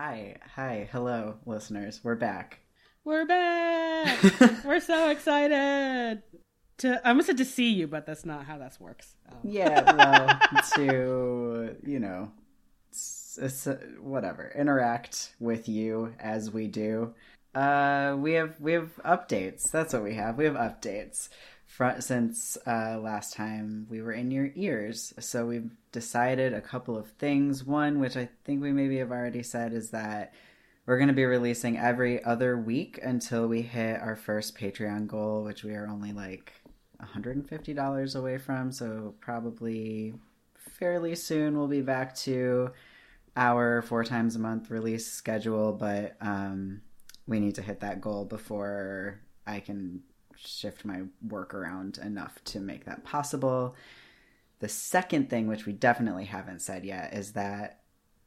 Hi, hi, hello, listeners. We're back. We're back. We're so excited to. I almost said to see you, but that's not how that works. Um. Yeah, well, to you know, it's, it's, uh, whatever, interact with you as we do. Uh, we have we have updates. That's what we have. We have updates since uh, last time we were in your ears. So we've decided a couple of things. One, which I think we maybe have already said, is that we're going to be releasing every other week until we hit our first Patreon goal, which we are only like $150 away from. So probably fairly soon we'll be back to our four times a month release schedule, but um, we need to hit that goal before I can shift my work around enough to make that possible. The second thing, which we definitely haven't said yet, is that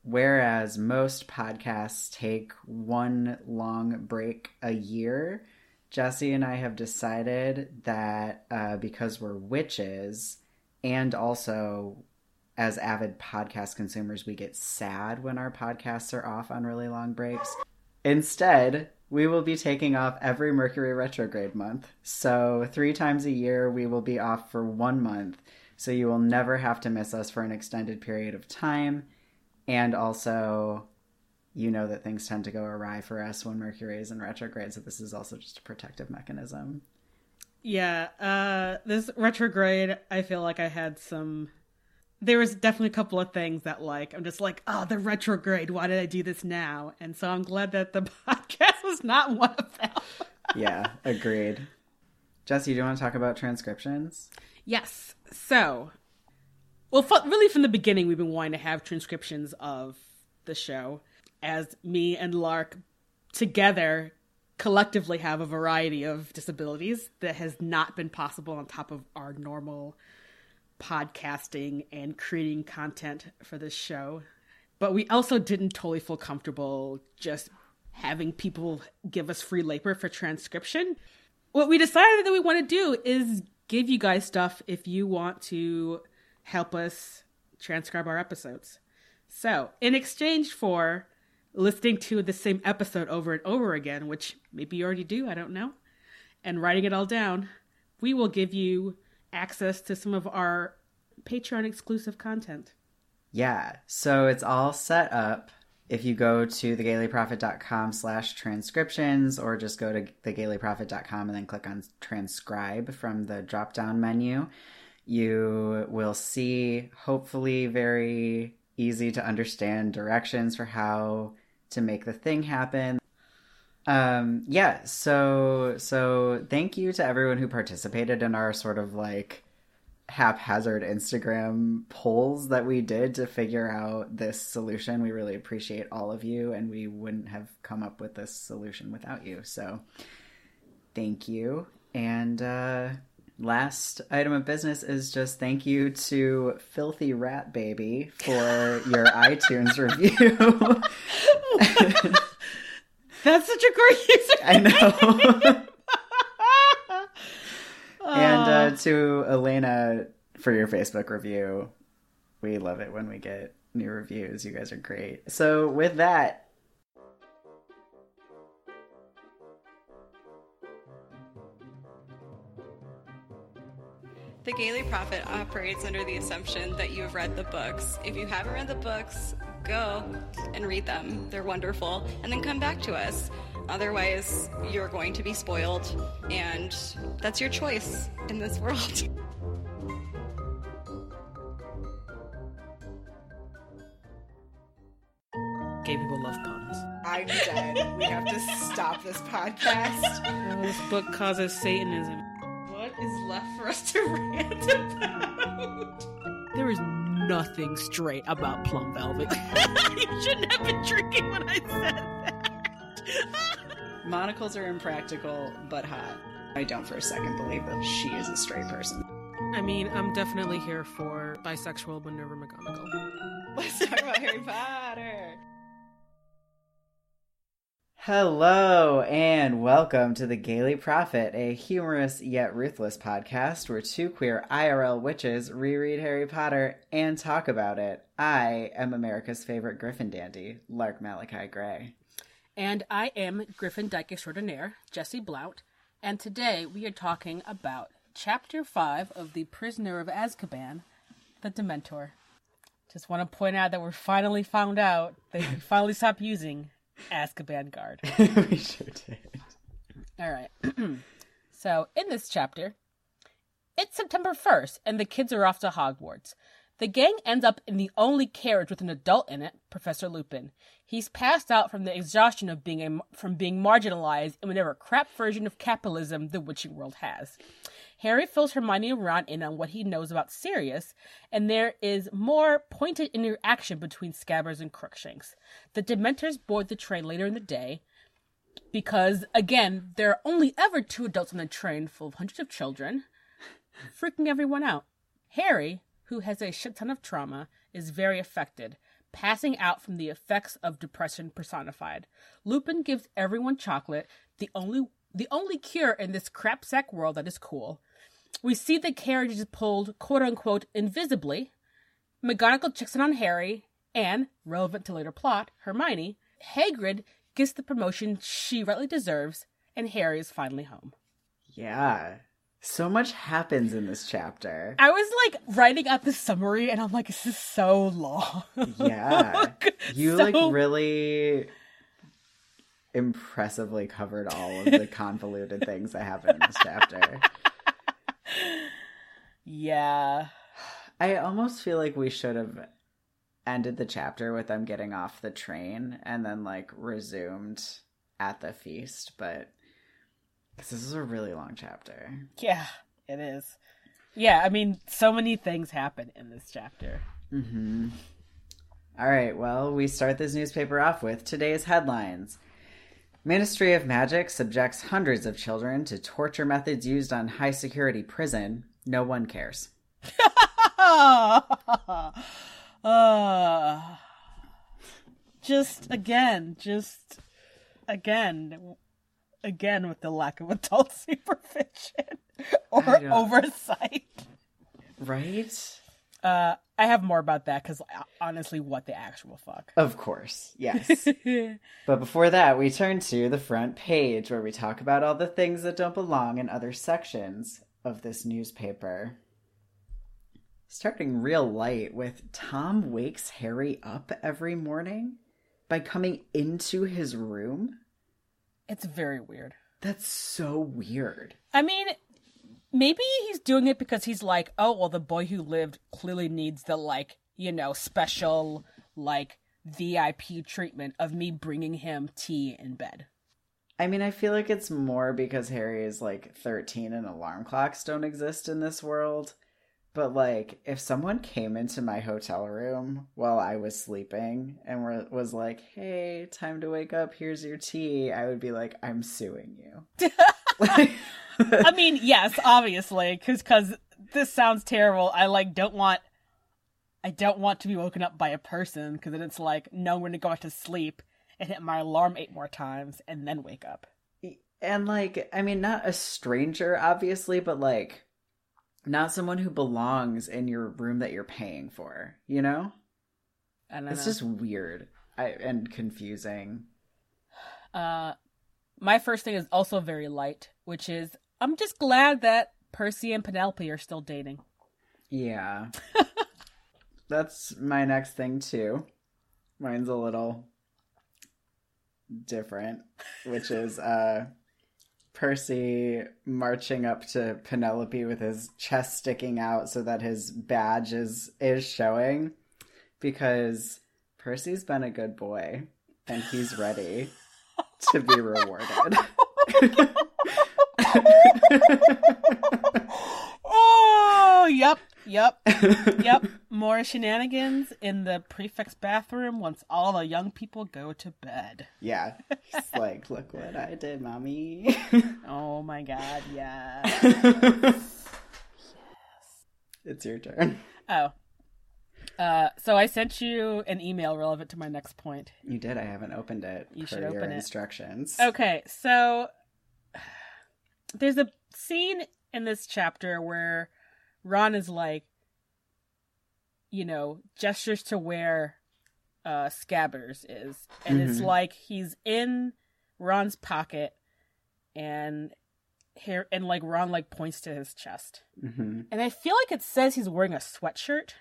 whereas most podcasts take one long break a year, Jesse and I have decided that uh, because we're witches and also as avid podcast consumers, we get sad when our podcasts are off on really long breaks. Instead, we will be taking off every Mercury retrograde month. So, three times a year, we will be off for one month. So, you will never have to miss us for an extended period of time. And also, you know that things tend to go awry for us when Mercury is in retrograde. So, this is also just a protective mechanism. Yeah. Uh, this retrograde, I feel like I had some there was definitely a couple of things that like I'm just like, oh, the retrograde. Why did I do this now? And so I'm glad that the podcast was not one of them. yeah, agreed. Jesse, do you want to talk about transcriptions? Yes. So, well, really from the beginning, we've been wanting to have transcriptions of the show, as me and Lark together collectively have a variety of disabilities that has not been possible on top of our normal podcasting and creating content for this show. But we also didn't totally feel comfortable just having people give us free labor for transcription. What we decided that we want to do is give you guys stuff if you want to help us transcribe our episodes. So, in exchange for listening to the same episode over and over again, which maybe you already do, I don't know, and writing it all down, we will give you access to some of our Patreon exclusive content. Yeah, so it's all set up. If you go to thegaylyprophet.com slash transcriptions or just go to thegaylyprophet.com and then click on transcribe from the drop down menu, you will see hopefully very easy to understand directions for how to make the thing happen um yeah so so thank you to everyone who participated in our sort of like haphazard instagram polls that we did to figure out this solution. We really appreciate all of you and we wouldn't have come up with this solution without you. So thank you. And uh last item of business is just thank you to filthy rat baby for your itunes review That's such a great user. I know. and uh, to Elena for your Facebook review. We love it when we get new reviews. You guys are great. So, with that, The Gayly Prophet operates under the assumption that you have read the books. If you haven't read the books, go and read them. They're wonderful. And then come back to us. Otherwise, you're going to be spoiled, and that's your choice in this world. Gay people love puns. I'm dead. we have to stop this podcast. Oh, this book causes Satanism. What is left for us to rant about? There is nothing straight about Plum Velvet. you shouldn't have been drinking when I said that. monocles are impractical but hot. I don't for a second believe that she is a straight person. I mean, I'm definitely here for bisexual Minerva McGonagall. Let's talk about Harry Potter. Hello and welcome to the Gayly Prophet, a humorous yet ruthless podcast where two queer IRL witches reread Harry Potter and talk about it. I am America's favorite Griffin dandy, Lark Malachi Gray. And I am Griffin Dyke Extraordinaire, Jesse Blount, and today we are talking about Chapter 5 of The Prisoner of Azkaban, The Dementor. Just want to point out that we're finally found out they finally stopped using Azkaban Guard. we sure did. All right. so, in this chapter, it's September 1st, and the kids are off to Hogwarts. The gang ends up in the only carriage with an adult in it, Professor Lupin. He's passed out from the exhaustion of being a, from being marginalized in whatever crap version of capitalism the witching world has. Harry fills Hermione Ron in on what he knows about Sirius, and there is more pointed interaction between Scabbers and Crookshanks. The Dementors board the train later in the day, because again, there are only ever two adults on the train full of hundreds of children, freaking everyone out. Harry, who has a shit ton of trauma, is very affected, passing out from the effects of depression personified. Lupin gives everyone chocolate, the only the only cure in this crapsack world that is cool. We see the carriage is pulled quote unquote invisibly. McGonagall checks in on Harry, and, relevant to later plot, Hermione, Hagrid gets the promotion she rightly deserves, and Harry is finally home. Yeah. So much happens in this chapter. I was like writing up the summary, and I'm like, this is so long. Yeah. You So- like really impressively covered all of the convoluted things that happen in this chapter. Yeah. I almost feel like we should have ended the chapter with them getting off the train and then like resumed at the feast, but 'cause this is a really long chapter. Yeah, it is. Yeah, I mean, so many things happen in this chapter. Mm-hmm. All right, well, we start this newspaper off with today's headlines. Ministry of Magic subjects hundreds of children to torture methods used on high security prison. No one cares. uh, just again, just again, again with the lack of adult supervision or oversight. Right? Uh, I have more about that because honestly, what the actual fuck? Of course, yes. but before that, we turn to the front page where we talk about all the things that don't belong in other sections of this newspaper. Starting real light with Tom wakes Harry up every morning by coming into his room. It's very weird. That's so weird. I mean, maybe he's doing it because he's like, oh, well, the boy who lived clearly needs the, like, you know, special, like, VIP treatment of me bringing him tea in bed. I mean, I feel like it's more because Harry is like 13 and alarm clocks don't exist in this world. But like, if someone came into my hotel room while I was sleeping and were, was like, "Hey, time to wake up. Here's your tea," I would be like, "I'm suing you." Like- I mean, yes, obviously, because because this sounds terrible. I, like, don't want. I don't want to be woken up by a person because then it's like, no, I'm going to go back to sleep and hit my alarm eight more times and then wake up. and like, I mean, not a stranger, obviously, but like, not someone who belongs in your room that you're paying for. You know, I it's know. just weird I, and confusing. Uh, my first thing is also very light, which is I'm just glad that Percy and Penelope are still dating. Yeah. That's my next thing too. Mine's a little different, which is uh Percy marching up to Penelope with his chest sticking out so that his badge is is showing because Percy's been a good boy and he's ready to be rewarded. Oh, yep, yep, yep. More shenanigans in the prefect's bathroom once all the young people go to bed. yeah. He's like, look what I did, mommy. Oh my god, yeah. Yes. It's your turn. Oh. Uh, so I sent you an email relevant to my next point. You did. I haven't opened it. You should your open it. instructions. Okay, so there's a scene in this chapter where Ron is like, you know, gestures to where uh Scabbers is. And it's Mhm. like he's in Ron's pocket and here and like Ron like points to his chest. hmm And I feel like it says he's wearing a sweatshirt.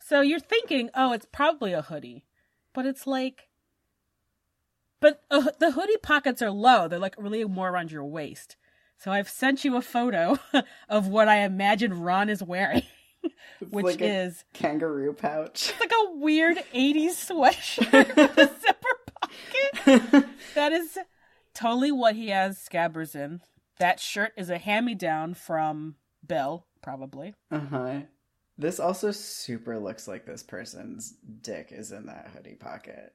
So you're thinking, oh, it's probably a hoodie. But it's like. But uh, the hoodie pockets are low. They're like really more around your waist. So I've sent you a photo of what I imagine Ron is wearing, which like is Kangaroo pouch. like a weird 80s sweatshirt with a zipper pocket. That is totally what he has scabbers in. That shirt is a hand me down from Bill, probably. Uh huh. This also super looks like this person's dick is in that hoodie pocket.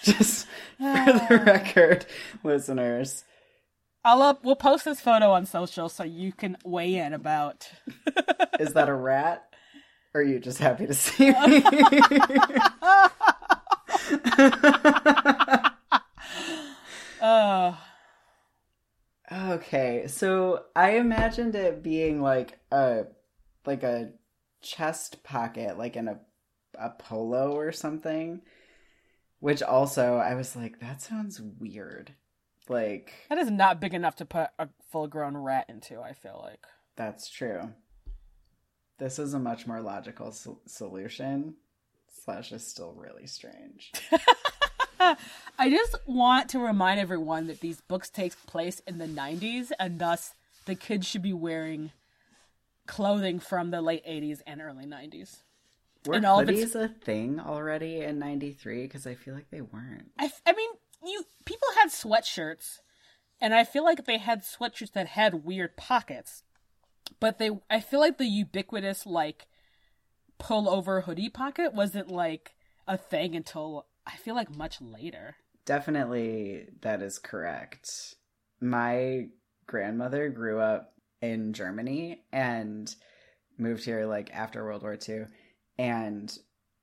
Just for the record, listeners. I'll up. We'll post this photo on social so you can weigh in about. Is that a rat? Or are you just happy to see me? Uh, okay, so I imagined it being like a like a chest pocket, like in a a polo or something. Which also I was like, that sounds weird. Like that is not big enough to put a full-grown rat into. I feel like. That's true. This is a much more logical so- solution. Slash is still really strange. I just want to remind everyone that these books take place in the 90s, and thus the kids should be wearing clothing from the late 80s and early 90s. Were And all hoodies a thing already in '93? Because I feel like they weren't. I, f- I mean, you people had sweatshirts, and I feel like they had sweatshirts that had weird pockets, but they I feel like the ubiquitous like pull over hoodie pocket wasn't like a thing until I feel like much later. Definitely, that is correct. My grandmother grew up in Germany and moved here like after World War II and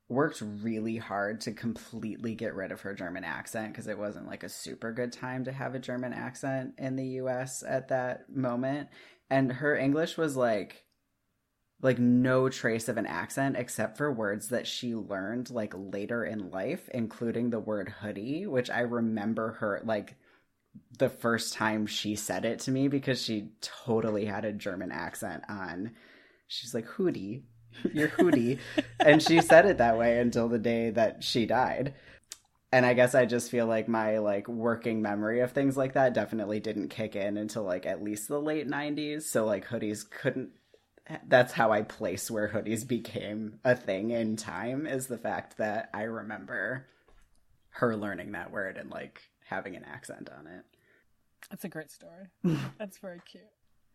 worked really hard to completely get rid of her German accent because it wasn't like a super good time to have a German accent in the US at that moment. And her English was like like no trace of an accent except for words that she learned like later in life including the word hoodie which i remember her like the first time she said it to me because she totally had a german accent on she's like hoodie your hoodie and she said it that way until the day that she died and i guess i just feel like my like working memory of things like that definitely didn't kick in until like at least the late 90s so like hoodies couldn't that's how I place where hoodies became a thing in time is the fact that I remember her learning that word and like having an accent on it. That's a great story. That's very cute.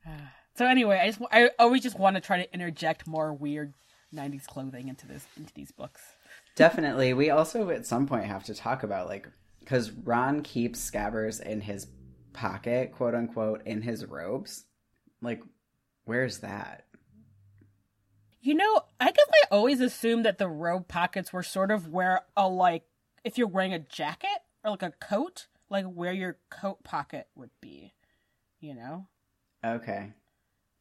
So anyway, I just I always just want to try to interject more weird '90s clothing into this into these books. Definitely. We also at some point have to talk about like because Ron keeps scabbers in his pocket, quote unquote, in his robes. Like, where's that? You know, I guess I always assumed that the robe pockets were sort of where a like if you're wearing a jacket or like a coat, like where your coat pocket would be. You know, Okay.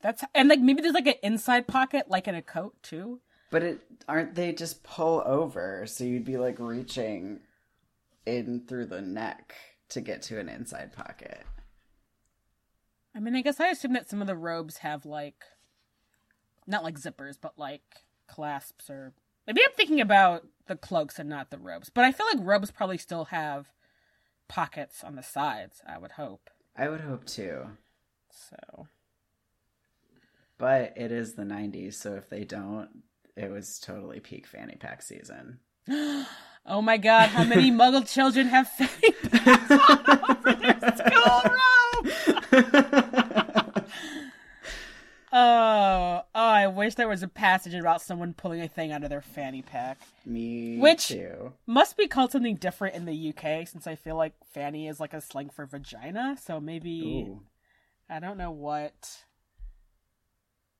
That's and like maybe there's like an inside pocket like in a coat too. But it aren't they just pull over so you'd be like reaching in through the neck to get to an inside pocket. I mean, I guess I assume that some of the robes have like not like zippers, but like clasps or maybe I'm thinking about the cloaks and not the robes. But I feel like robes probably still have pockets on the sides, I would hope. I would hope too. So But it is the 90s, so if they don't, it was totally peak fanny pack season. Oh my god, how many muggle children have fanny packs over their school robes? Oh, oh, I wish there was a passage about someone pulling a thing out of their fanny pack. Me Which- too. Must be called something different in the UK since I feel like fanny is like a slang for vagina. So maybe Ooh. I don't know what.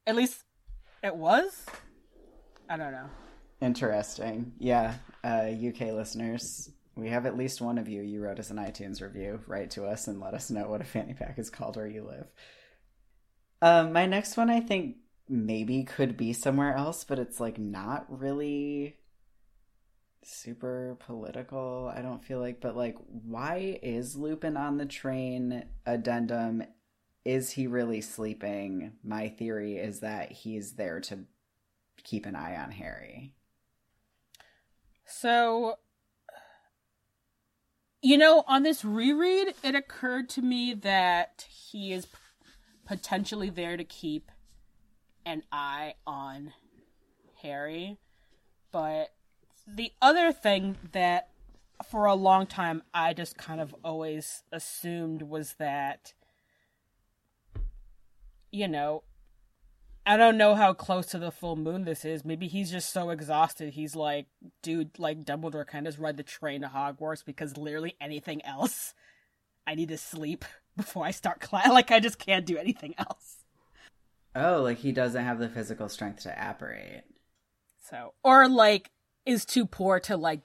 At least it was. I don't know. Interesting. Yeah, uh, UK listeners, we have at least one of you. You wrote us an iTunes review. Write to us and let us know what a fanny pack is called where you live. Um, my next one, I think, maybe could be somewhere else, but it's like not really super political. I don't feel like, but like, why is Lupin on the train? Addendum. Is he really sleeping? My theory is that he's there to keep an eye on Harry. So, you know, on this reread, it occurred to me that he is potentially there to keep an eye on Harry. But the other thing that for a long time I just kind of always assumed was that, you know, I don't know how close to the full moon this is. Maybe he's just so exhausted. He's like, dude, like Dumbledore of just ride the train to Hogwarts because literally anything else, I need to sleep before I start class. Like I just can't do anything else. Oh, like he doesn't have the physical strength to apparate. So, or like is too poor to like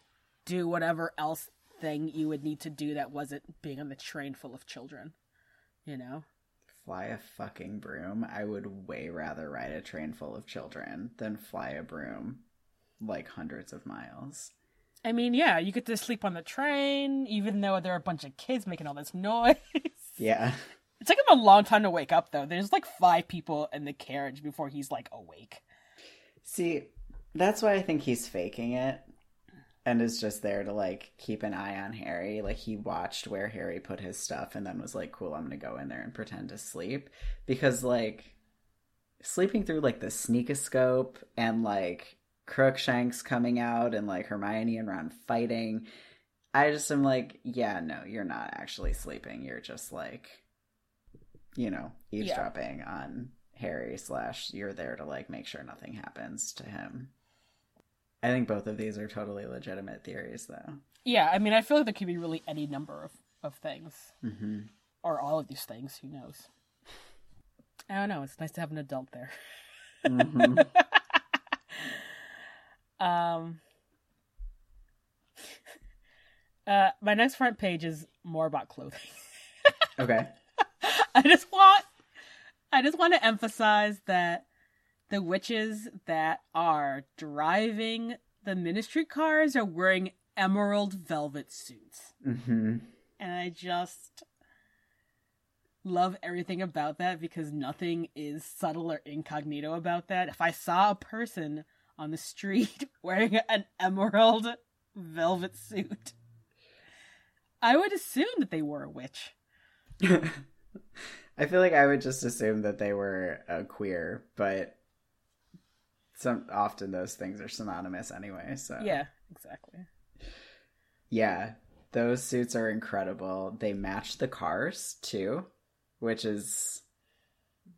do whatever else thing you would need to do that wasn't being on the train full of children. You know? Fly a fucking broom. I would way rather ride a train full of children than fly a broom like hundreds of miles. I mean, yeah, you get to sleep on the train, even though there are a bunch of kids making all this noise. Yeah. It took him a long time to wake up, though. There's like five people in the carriage before he's like awake. See, that's why I think he's faking it and is just there to like keep an eye on Harry. Like he watched where Harry put his stuff and then was like, "Cool, I'm going to go in there and pretend to sleep." Because like sleeping through like the sneakoscope and like Crookshanks coming out and like Hermione and Ron fighting, I just am like, "Yeah, no, you're not actually sleeping. You're just like you know, eavesdropping on Harry slash you're there to like make sure nothing happens to him. I think both of these are totally legitimate theories, though. Yeah, I mean, I feel like there could be really any number of, of things. Mm-hmm. Or all of these things, who knows? I don't know. It's nice to have an adult there. Mm-hmm. Um, uh, my next front page is more about clothing. okay. I just want, I just want to emphasize that the witches that are driving the ministry cars are wearing emerald velvet suits, Mm-hmm. and I just love everything about that because nothing is subtle or incognito about that. If I saw a person on the street wearing an emerald velvet suit, I would assume that they were a witch. I feel like I would just assume that they were a queer, but some often those things are synonymous anyway. So Yeah, exactly. yeah, those suits are incredible. They match the cars too, which is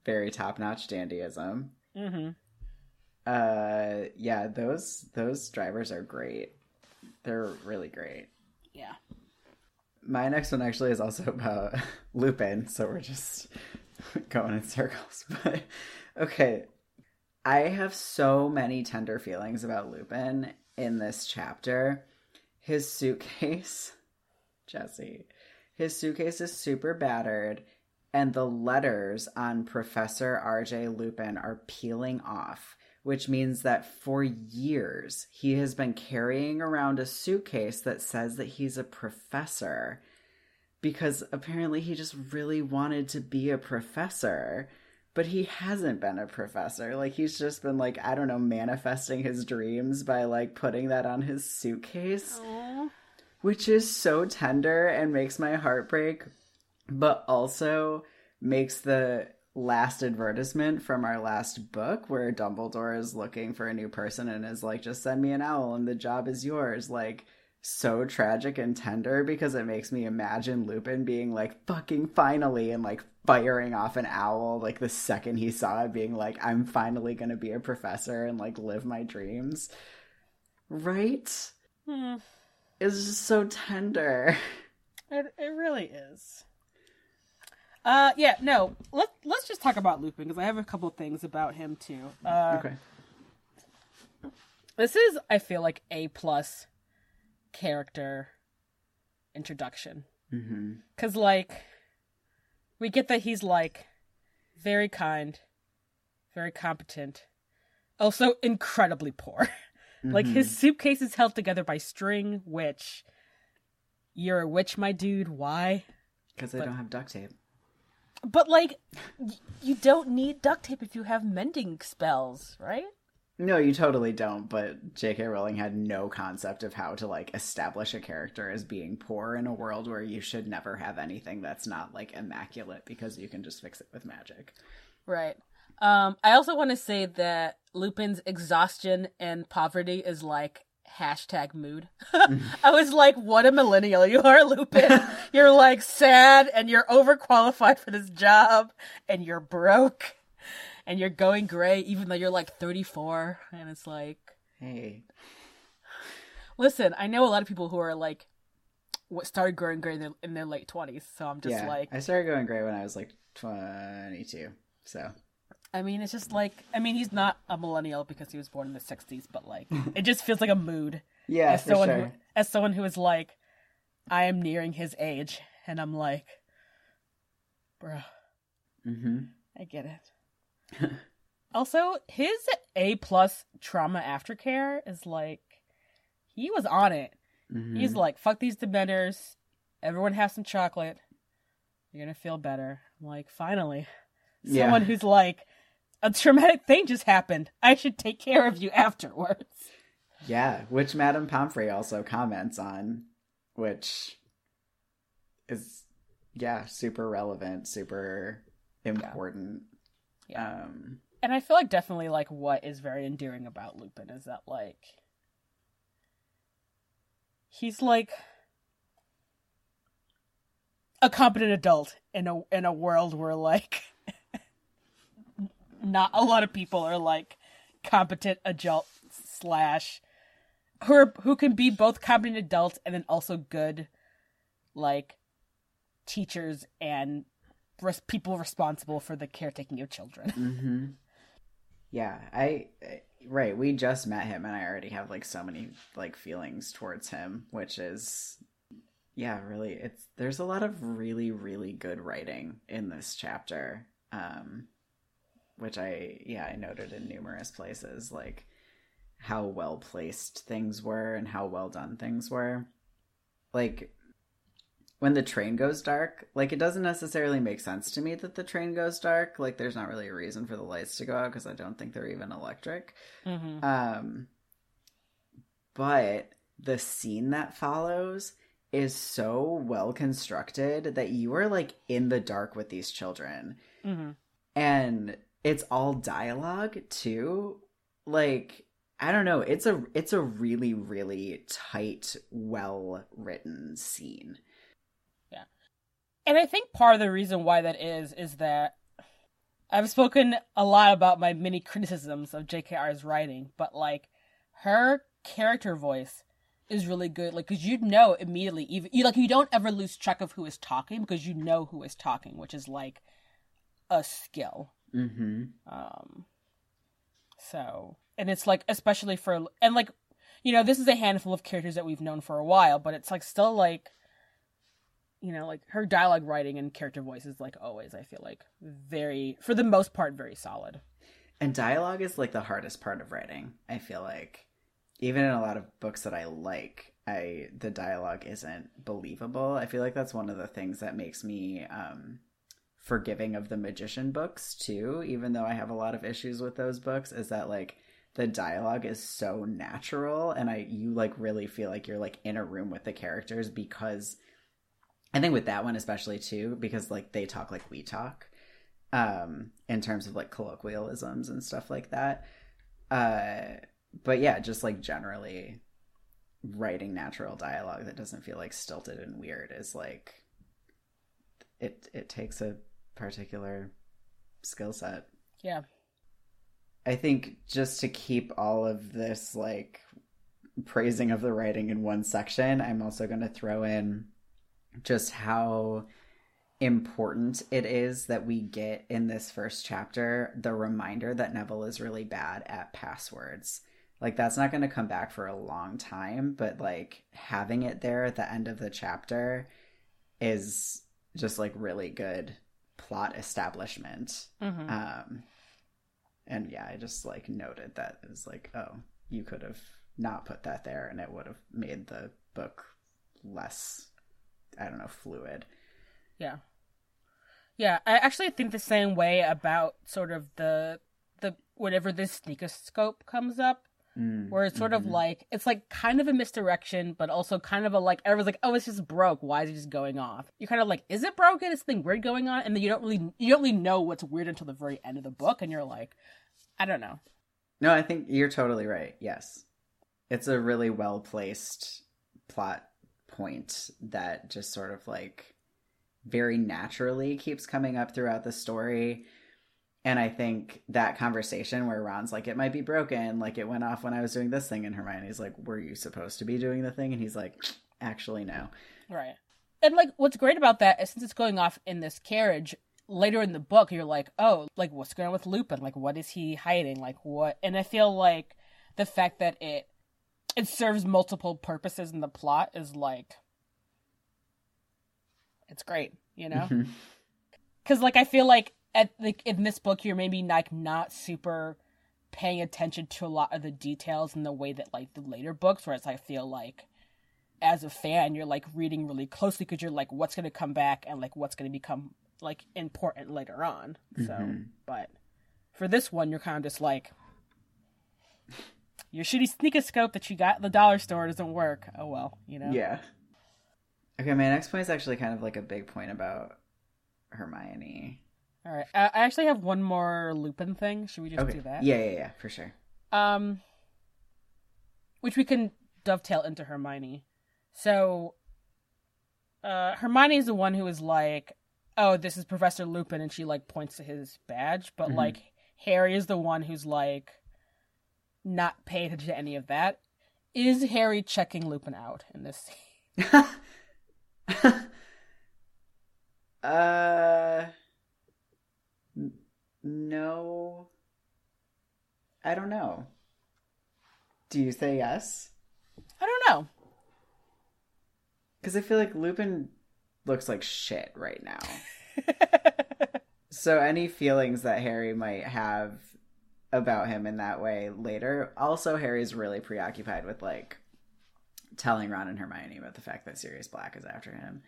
very top notch dandyism. Mm-hmm. Uh, yeah, those those drivers are great. They're really great. Yeah. My next one actually is also about Lupin, so we're just going in circles. But okay, I have so many tender feelings about Lupin in this chapter. His suitcase, Jesse, his suitcase is super battered, and the letters on Professor RJ Lupin are peeling off, which means that for years he has been carrying around a suitcase that says that he's a professor because apparently he just really wanted to be a professor but he hasn't been a professor. Like he's just been like i don't know manifesting his dreams by like putting that on his suitcase which is so tender and makes my heart break but also makes the last advertisement from our last book where dumbledore is looking for a new person and is like just send me an owl and the job is yours like so tragic and tender because it makes me imagine Lupin being like fucking finally and like firing off an owl like the second he saw it being like I'm finally going to be a professor and like live my dreams. Right? Hmm. It's just so tender. It it really is. Uh yeah, no. Let let's just talk about Lupin because I have a couple things about him too. Uh Okay. this is I feel like A plus character introduction. Mhm. Cuz like we get that he's like very kind, very competent, also incredibly poor. like his mm-hmm. suitcase is held together by string, which you're a witch, my dude. Why? Because they don't have duct tape. But like, y- you don't need duct tape if you have mending spells, right? No, you totally don't. But J.K. Rowling had no concept of how to like establish a character as being poor in a world where you should never have anything that's not like immaculate because you can just fix it with magic. Right. Um, I also want to say that Lupin's exhaustion and poverty is like hashtag mood. I was like, what a millennial you are, Lupin. you're like sad and you're overqualified for this job and you're broke and you're going gray even though you're like 34. And it's like, Hey, listen, I know a lot of people who are like, what started growing gray in their, in their late 20s. So I'm just yeah, like, I started going gray when I was like twenty-two. So I mean, it's just like, I mean, he's not a millennial because he was born in the 60s, but like, it just feels like a mood. yeah, as for someone sure. who, as someone who is like, I am nearing his age, and I'm like, bro, hmm I get it. also, his A plus trauma aftercare is like, he was on it. hmm He's like, fuck these dementors. Everyone have some chocolate. You're gonna feel better. I'm like, finally, Yeah. someone who's like, a traumatic thing just happened. I should take care of you afterwards. Yeah, which Madame Pomfrey also comments on, which is yeah, super relevant, super important. Yeah. Um and I feel like definitely like what is very endearing about Lupin is that like he's like a competent adult in a in a world where like not a lot of people are like competent adult slash who are, who can be both competent adults and then also good like teachers and res- people responsible for the caretaking of children. hmm Yeah, I I- right, we just met him and I already have like so many like feelings towards him, which is yeah, really it's there's a lot of really really good writing in this chapter. Um which I yeah, I noted in numerous places like how well placed things were and how well done things were. Like when the train goes dark, like it doesn't necessarily make sense to me that the train goes dark. Like there's not really a reason for the lights to go out because I don't think they're even electric. Mm-hmm. Um but the scene that follows is so well constructed that you are like in the dark with these children Mm-hmm. and it's all dialogue too like i don't know it's a it's a really really tight well written scene And I think part of the reason why that is is that I've spoken a lot about my many criticisms of JKR's writing, but like her character voice is really good. Like, cause you know immediately, even you like you don't ever lose track of who is talking because you know who is talking, which is like a skill. mm-hmm Um, so, and it's like, especially for, and like, you know, this is a handful of characters that we've known for a while, but it's like still like, you know, like her dialogue writing and character voice is like always, I feel like very, for the most part, very solid. and dialogue is like the hardest part of writing i feel like even in a lot of books that i like i the dialogue isn't believable i feel like that's one of the things that makes me um forgiving of the magician books too even though i have a lot of issues with those books is that like the dialogue is so natural and i you like really feel like you're like in a room with the characters because i think with that one especially too because like they talk like we talk um in terms of like colloquialisms and stuff like that uh but yeah just like generally writing natural dialogue that doesn't feel like stilted and weird is like it it takes a particular skill set Yeah. I think just to keep all of this like praising of the writing in one section, I'm also going to throw in just how important it is that we get in this first chapter the reminder that Neville is really bad at passwords. Like that's not going to come back for a long time, but like having it there at the end of the chapter is just like really good plot establishment Mm-hmm. um And yeah, I just like noted that it was like, oh, you could have not put that there and it would have made the book less I don't know, fluid. Yeah. Yeah, I actually think the same way about sort of the the whenever this sneakoscope comes up. Mm, Where it's sort mhm. of like it's like kind of a misdirection, but also kind of a like everyone's like, oh, it's just broke. Why is it just going off? You're kind of like, is it broken? Is something weird going on? And then you don't really you don't really know what's weird until the very end of the book, and you're like, I don't know. No, I think you're totally right. Yes. It's a really well placed plot point that just sort of like very naturally keeps coming up throughout the story. And I think that conversation where Ron's like, it might be broken, like it went off when I was doing this thing, and Hermione's like, were you supposed to be doing the thing? And he's like, actually, no. Right. And like what's great about that is since it's going off in this carriage, later in the book you're like, oh, like what's going on with Lupin? Like what is he hiding? Like what and I feel like the fact that it it serves multiple purposes in the plot is like it's great, you know? Mhm. Cuz like I feel like at like in this book you're maybe like not super paying attention to a lot of the details in the way that like the later books whereas I feel like as a fan you're like reading really closely because you're like what's going to come back and like what's going to become like important later on so Mhm. but for this one you're kind of just like your shitty sneakoscope that you got at the dollar store doesn't work oh well you know Yeah. Okay, my next point is actually kind of like a big point about Hermione. all right I, actually have one more lupin thing should we just Okay. do that Yeah, yeah, yeah, for sure. Um, which we can dovetail into Hermione. So, uh, Hermione is the one who is like, "Oh, this is Professor Lupin," and she like points to his badge. But Mhm. like, Harry is the one who's like, not paying attention to any of that. Is Harry checking Lupin out in this scene? uh n- no i don't know do you say yes I don't know. because i feel like lupin looks like shit right now so any feelings that harry might have about him in that way later also harry's really preoccupied with like telling ron and hermione about the fact that sirius black is after him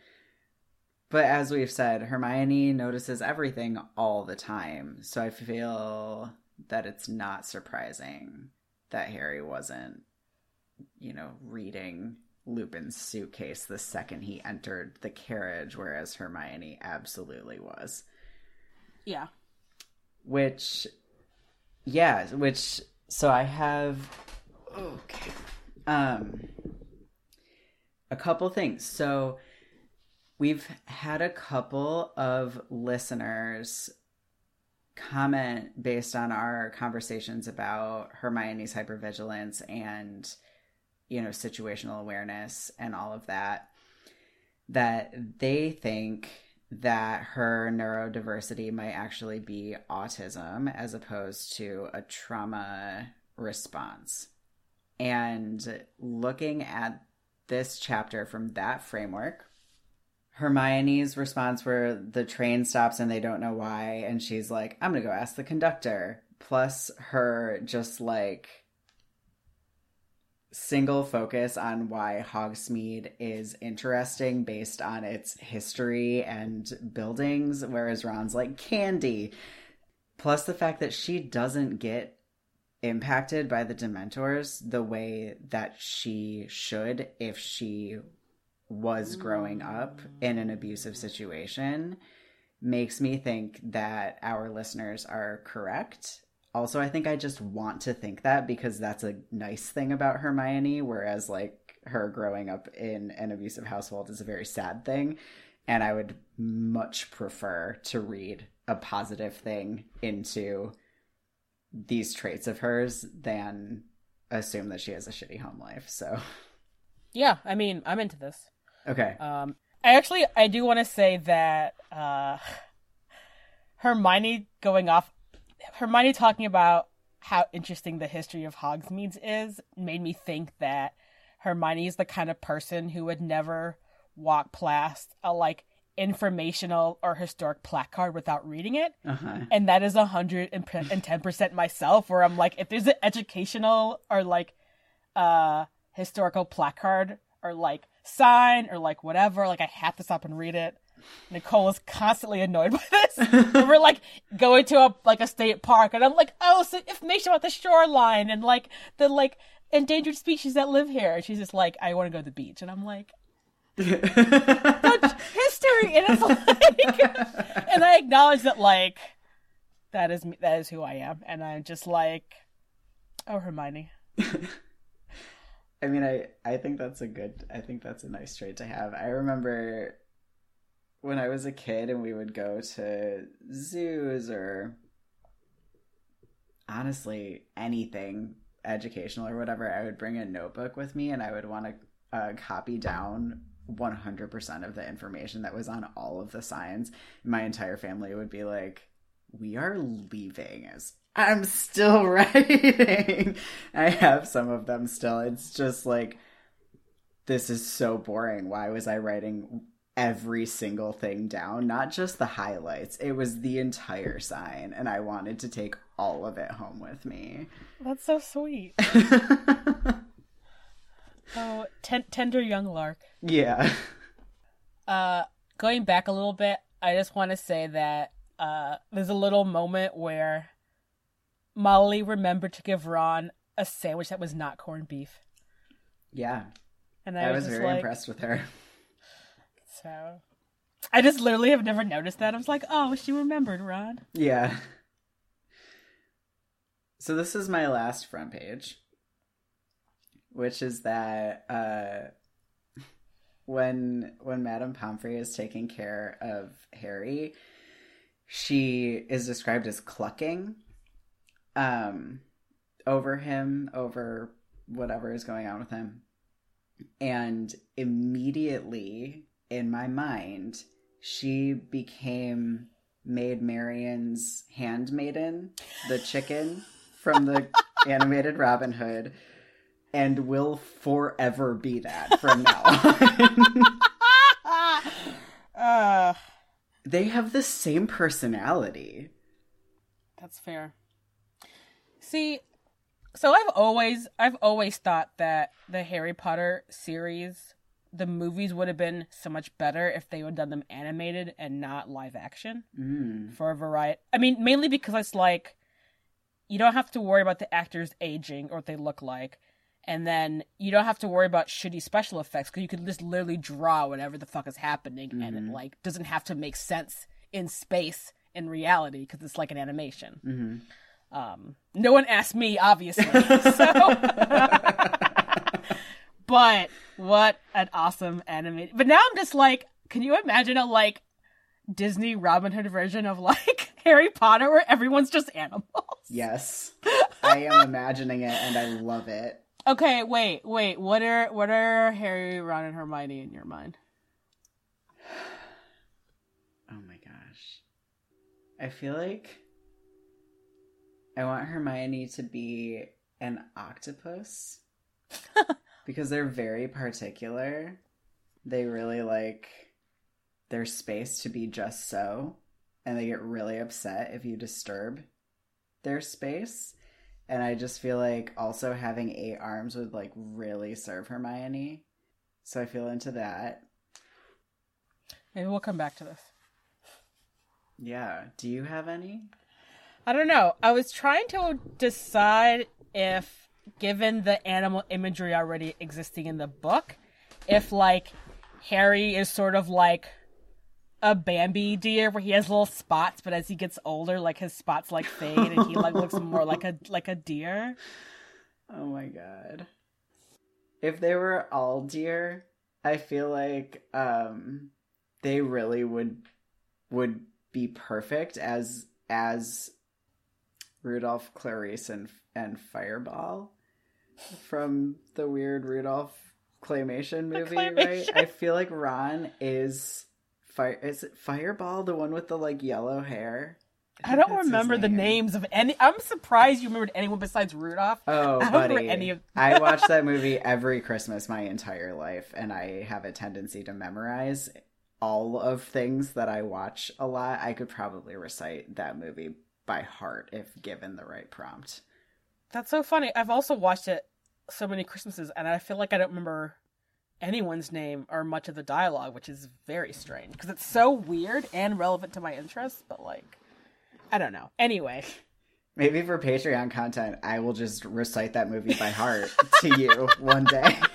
But as we've said, Hermione notices everything all the time. So I feel that it's not surprising that Harry wasn't, you know, reading Lupin's suitcase the second he entered the carriage, whereas Hermione absolutely was. yeah. Which, yeah, which, so I have, okay, um, a couple things. So we've had a couple of listeners comment based on our conversations about Hermione's hypervigilance and, you know, situational awareness and all of that, that they think that her neurodiversity might actually be autism as opposed to a trauma response. And looking at this chapter from that framework, Hermione's response where the train stops and they don't know why, and she's like, I'm gonna go ask the conductor. Plus her just like single focus on why Hogsmeade is interesting based on its history and buildings, whereas Ron's like candy. Plus the fact that she doesn't get impacted by the Dementors the way that she should if she was growing up in an abusive situation makes me think that our listeners are correct. Also, I think I just want to think that because that's a nice thing about Hermione, whereas like her growing up in an abusive household is a very sad thing. And I would much prefer to read a positive thing into these traits of hers than assume that she has a shitty home life. So, Yeah, I mean, I'm into this. okay. Um, I actually I do want to say that uh, Hermione going off, Hermione talking about how interesting the history of Hogsmeade is made me think that Hermione is the kind of person who would never walk past a like informational or historic placard without reading it. Uh-huh. And that is a hundred and ten percent myself where I'm like, if there's an educational or like uh historical placard or like sign or like whatever, like I have to stop and read it. Nicole is constantly annoyed by this. we're like going to a like a state park, and I'm like, "Oh, so information about the shoreline and like the like endangered species that live here." And she's just like, "I want to go to the beach," and I'm like, Dutch "History," and it's like, and I acknowledge that like that is me, that is who I am, and I'm just like, "Oh, Hermione." I mean, I I think that's a good. I think that's a nice trait to have. I remember when I was a kid and we would go to zoos or honestly anything educational or whatever, I would bring a notebook with me and I would want to uh, copy down 100% of the information that was on all of the signs. My entire family would be like, We are leaving as I'm still writing. I have some of them still. It's just like, this is so boring. Why was I writing every single thing down? Not just the highlights, it was the entire sign. And I wanted to take all of it home with me. That's so sweet. oh, ten- tender young lark. Yeah. Uh, going back a little bit, I just want to say that uh, there's a little moment where Molly remembered to give Ron a sandwich that was not corned beef. Yeah. And I, I, was, just very like, impressed with her. So, I just literally have never noticed that. I was like, oh, she remembered, Ron. Yeah. So this is my last front page, which is that uh, when when Madame Pomfrey is taking care of Harry, she is described as clucking um, over him, over whatever is going on with him, and immediately in my mind, she became Maid Marian's handmaiden, the chicken from the animated Robin Hood, and will forever be that from now on. uh, they have the same personality. That's fair. See, so I've always I've always thought that the Harry Potter series the movies would have been so much better if they would have done them animated and not live action Mm. for a variety. I mean, mainly because it's like you don't have to worry about the actors aging or what they look like, and then you don't have to worry about shitty special effects because you can just literally draw whatever the fuck is happening, and it like doesn't have to make sense in space in reality because it's like an animation. hmm Um, no one asked me, obviously. so, but what an awesome anime. But now I'm just like, can you imagine a like Disney Robin Hood version of like Harry Potter where everyone's just animals? Yes. I am imagining it and I love it. Okay, wait, wait. What are what are Harry, Ron, and Hermione in your mind? Oh my gosh. I feel like I want Hermione to be an octopus because they're very particular. They really like their space to be just so, and they get really upset if you disturb their space. And I just feel like also having eight arms would like really serve Hermione. So I feel into that. Maybe we'll come back to this. Yeah. Do you have any? I don't know. I was trying to decide if, given the animal imagery already existing in the book, if like Harry is sort of like a Bambi deer where he has little spots, but as he gets older, like his spots like fade and he like looks more like a like a deer. Oh my god. If they were all deer, I feel like um they really would would be perfect as as Rudolph, Clarice and and Fireball from the weird Rudolph claymation movie, right? I feel like Ron is fire is it Fireball, the one with the like yellow hair? I think don't remember the names of any. I'm surprised you remembered anyone besides Rudolph. Oh, I buddy. any of- I watch that movie every Christmas my entire life, and I have a tendency to memorize all of things that I watch a lot, I could probably recite that movie by heart if given the right prompt. That's so funny. I've also watched it so many Christmases, and I feel like I don't remember anyone's name or much of the dialogue, which is very strange because it's so weird and relevant to my interests. But like, I don't know. Anyway, Maybe for Patreon content, I will just recite that movie by heart to you one day.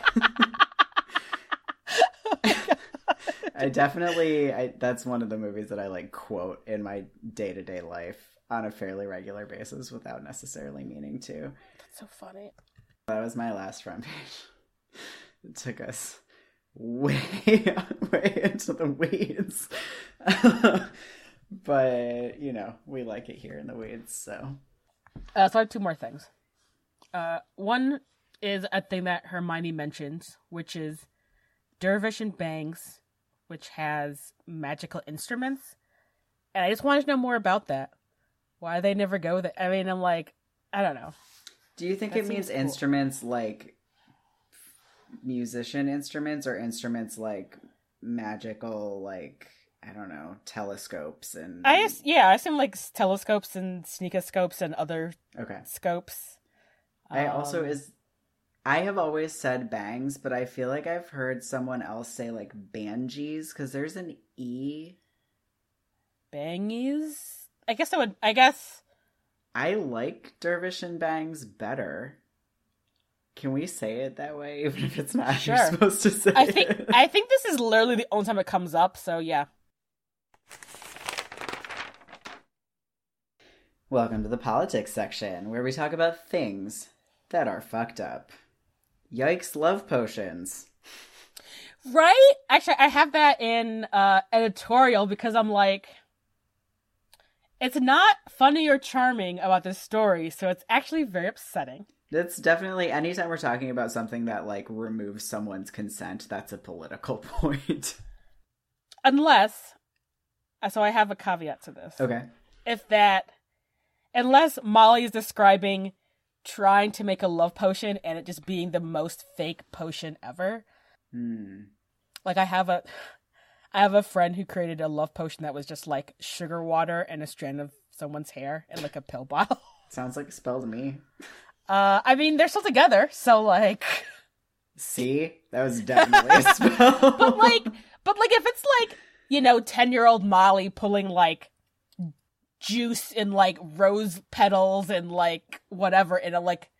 I definitely I, that's one of the movies that I like quote in my day-to-day life on a fairly regular basis without necessarily meaning to. that's so funny. That was my last front page. It took us way way into the weeds. but, you know, we like it here in the weeds, so Uh, so I have two more things. Uh, one is a thing that Hermione mentions, which is Dervish and Bangs, which has magical instruments. And I just wanted to know more about that. Why they never go there? I mean, I'm like, I don't know. Do you think That it means cool. instruments like musician instruments or instruments like magical like I don't know, telescopes and I yeah, I assume like telescopes and sneakoscopes and other Okay. scopes. I also Um, is I have always said bangs, but I feel like I've heard someone else say like bangies cuz there's an e. bangies. I guess I would. I guess I like dervish and bangs better. Can we say it that way even if it's not Sure. you're supposed to say I think it? I think this is literally the only time it comes up. So yeah. Welcome to the politics section, where we talk about things that are fucked up. Yikes, love potions. Right? Actually, I have that in uh, editorial because I'm like, it's not funny or charming about this story, so it's actually very upsetting. That's definitely anytime we're talking about something that like removes someone's consent, that's a political point. Unless, uh, so I have a caveat to this. okay. If that, unless Molly is describing trying to make a love potion and it just being the most fake potion ever, Hmm. Like I have a I have a friend who created a love potion that was just like sugar water and a strand of someone's hair in like a pill bottle. Sounds like a spell to me. Uh I mean they're still together, so like See? That was definitely a spell. but like but like if it's like, you know, 10-year-old Molly pulling like juice in like rose petals and like whatever in a like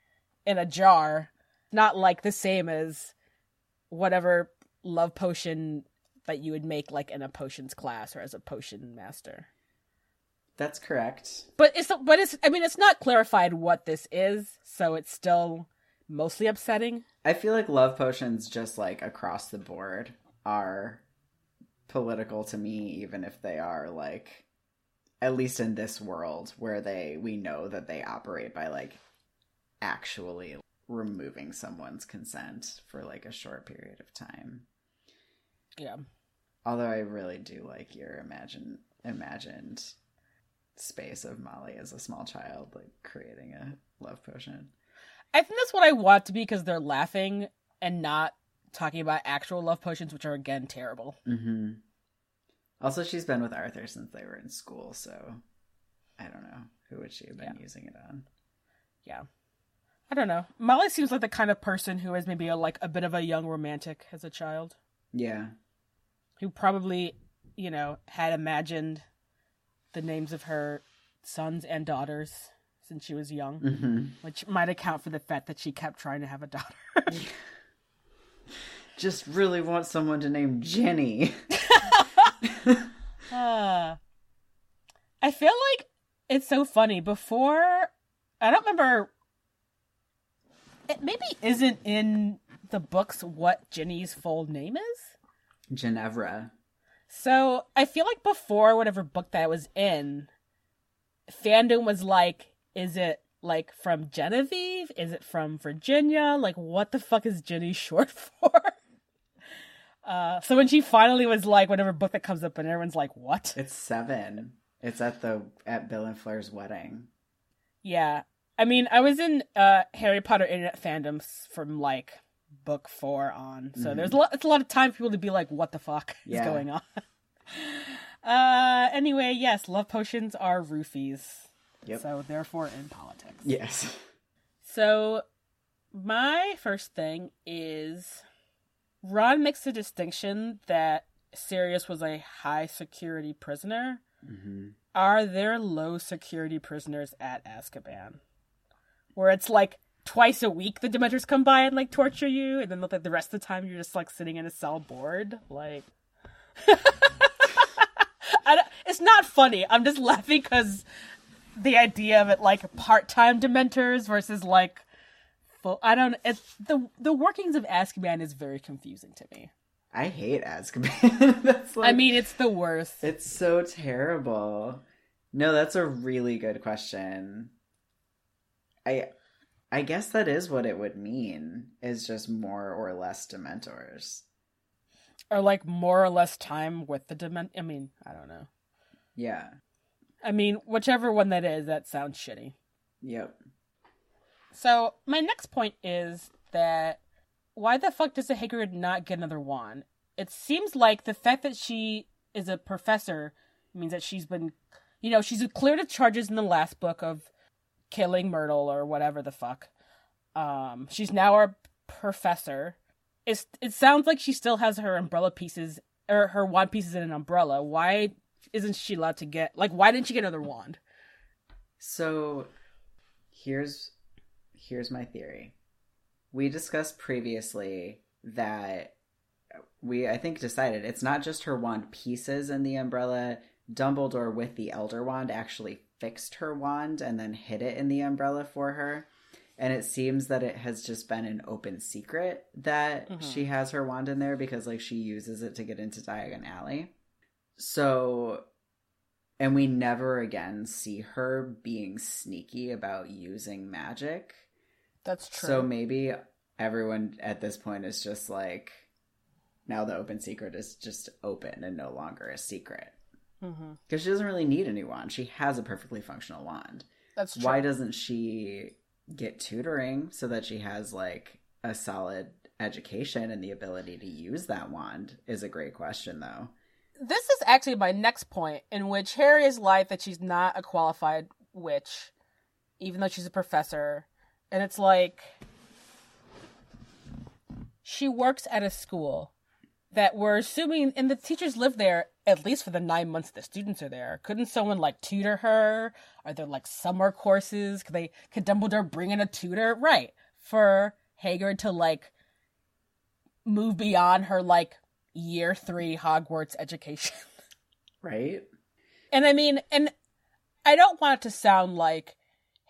in a jar, not like the same as whatever love potion that you would make like in a potions class or as a potion master. That's correct. But it's but it's I mean it's not clarified what this is, so it's still mostly upsetting. I feel like love potions just like across the board are political to me even if they are like at least in this world where they we know that they operate by like actually removing someone's consent for like a short period of time. Yeah. Although I really do like your imagine imagined space of Molly as a small child like creating a love potion. I think that's what I want to be because they're laughing and not talking about actual love potions, which are again terrible. Mm-hmm. Also, she's been with Arthur since they were in school, so I don't know who would she have been Yeah. using it on. Yeah. I don't know. Molly seems like the kind of person who is maybe a, like a bit of a young romantic as a child, Yeah, who probably, you know, had imagined the names of her sons and daughters since she was young, mm-hmm. which might account for the fact that she kept trying to have a daughter. just really want someone to name Ginny. Uh, I feel like it's so funny. Before, I don't remember. It maybe isn't in the books what Ginny's full name is. Ginevra. So I feel like before whatever book that was in, fandom was like, is it like from Genevieve? Is it from Virginia? Like, what the fuck is Ginny short for? Uh, so when she finally was like, whatever book that comes up, and everyone's like, what? It's seven. It's at the at Bill and Fleur's wedding. Yeah. I mean, I was in uh Harry Potter internet fandoms from like book four on. So Mhm. there's a lot it's a lot of time for people to be like, what the fuck Yeah. is going on? uh, anyway, yes, love potions are roofies. Yep. So therefore, in politics. Yes. So, my first thing is Ron makes a distinction that Sirius was a high security prisoner. hmm Are there low security prisoners at Azkaban? Where it's like twice a week the Dementors come by and like torture you, and then like the rest of the time you're just like sitting in a cell bored? Like. I don't- uh, it's not funny. I'm just laughing because the idea of it like part-time dementors versus like full i don't it's the the workings of azkaban is very confusing to me I hate Azkaban. that's like, i mean it's the worst it's so terrible. No, that's a really good question. I I guess that is what it would mean is just more or less dementors. or like more or less time with the dement i mean i don't know Yeah. i mean whichever one that is that sounds shitty Yep. so my next point is that why the fuck does the Hagrid not get another wand? It seems like the fact that she is a professor means that she's been, you know, she's cleared of charges in the last book of killing Myrtle or whatever the fuck. Um, she's now our professor. It's, it sounds like she still has her umbrella pieces or her wand pieces in an umbrella. Why isn't she allowed to get like? Why didn't she get another wand? So here's here's my theory. We discussed previously that we I think decided it's not just her wand pieces in the umbrella. Dumbledore with the Elder Wand actually fixed her wand and then hid it in the umbrella for her. And it seems that it has just been an open secret that Mhm. she has her wand in there because like she uses it to get into Diagon Alley. So and we never again see her being sneaky about using magic. That's true. So maybe everyone at this point is just like, now the open secret is just open and no longer a secret. Hmm Because she doesn't really need a new wand. She has a perfectly functional wand. That's true. Why doesn't she get tutoring so that she has like a solid education and the ability to use that wand? Is a great question, though. this is actually my next point in which Harry is lied that she's not a qualified witch, even though she's a professor. And it's like she works at a school that we're assuming and the teachers live there at least for the nine months the students are there. Couldn't someone like tutor her? Are there like summer courses? Could they could Dumbledore bring in a tutor? Right. For Hagrid to like move beyond her like year three Hogwarts education. Right? And I mean, and I don't want it to sound like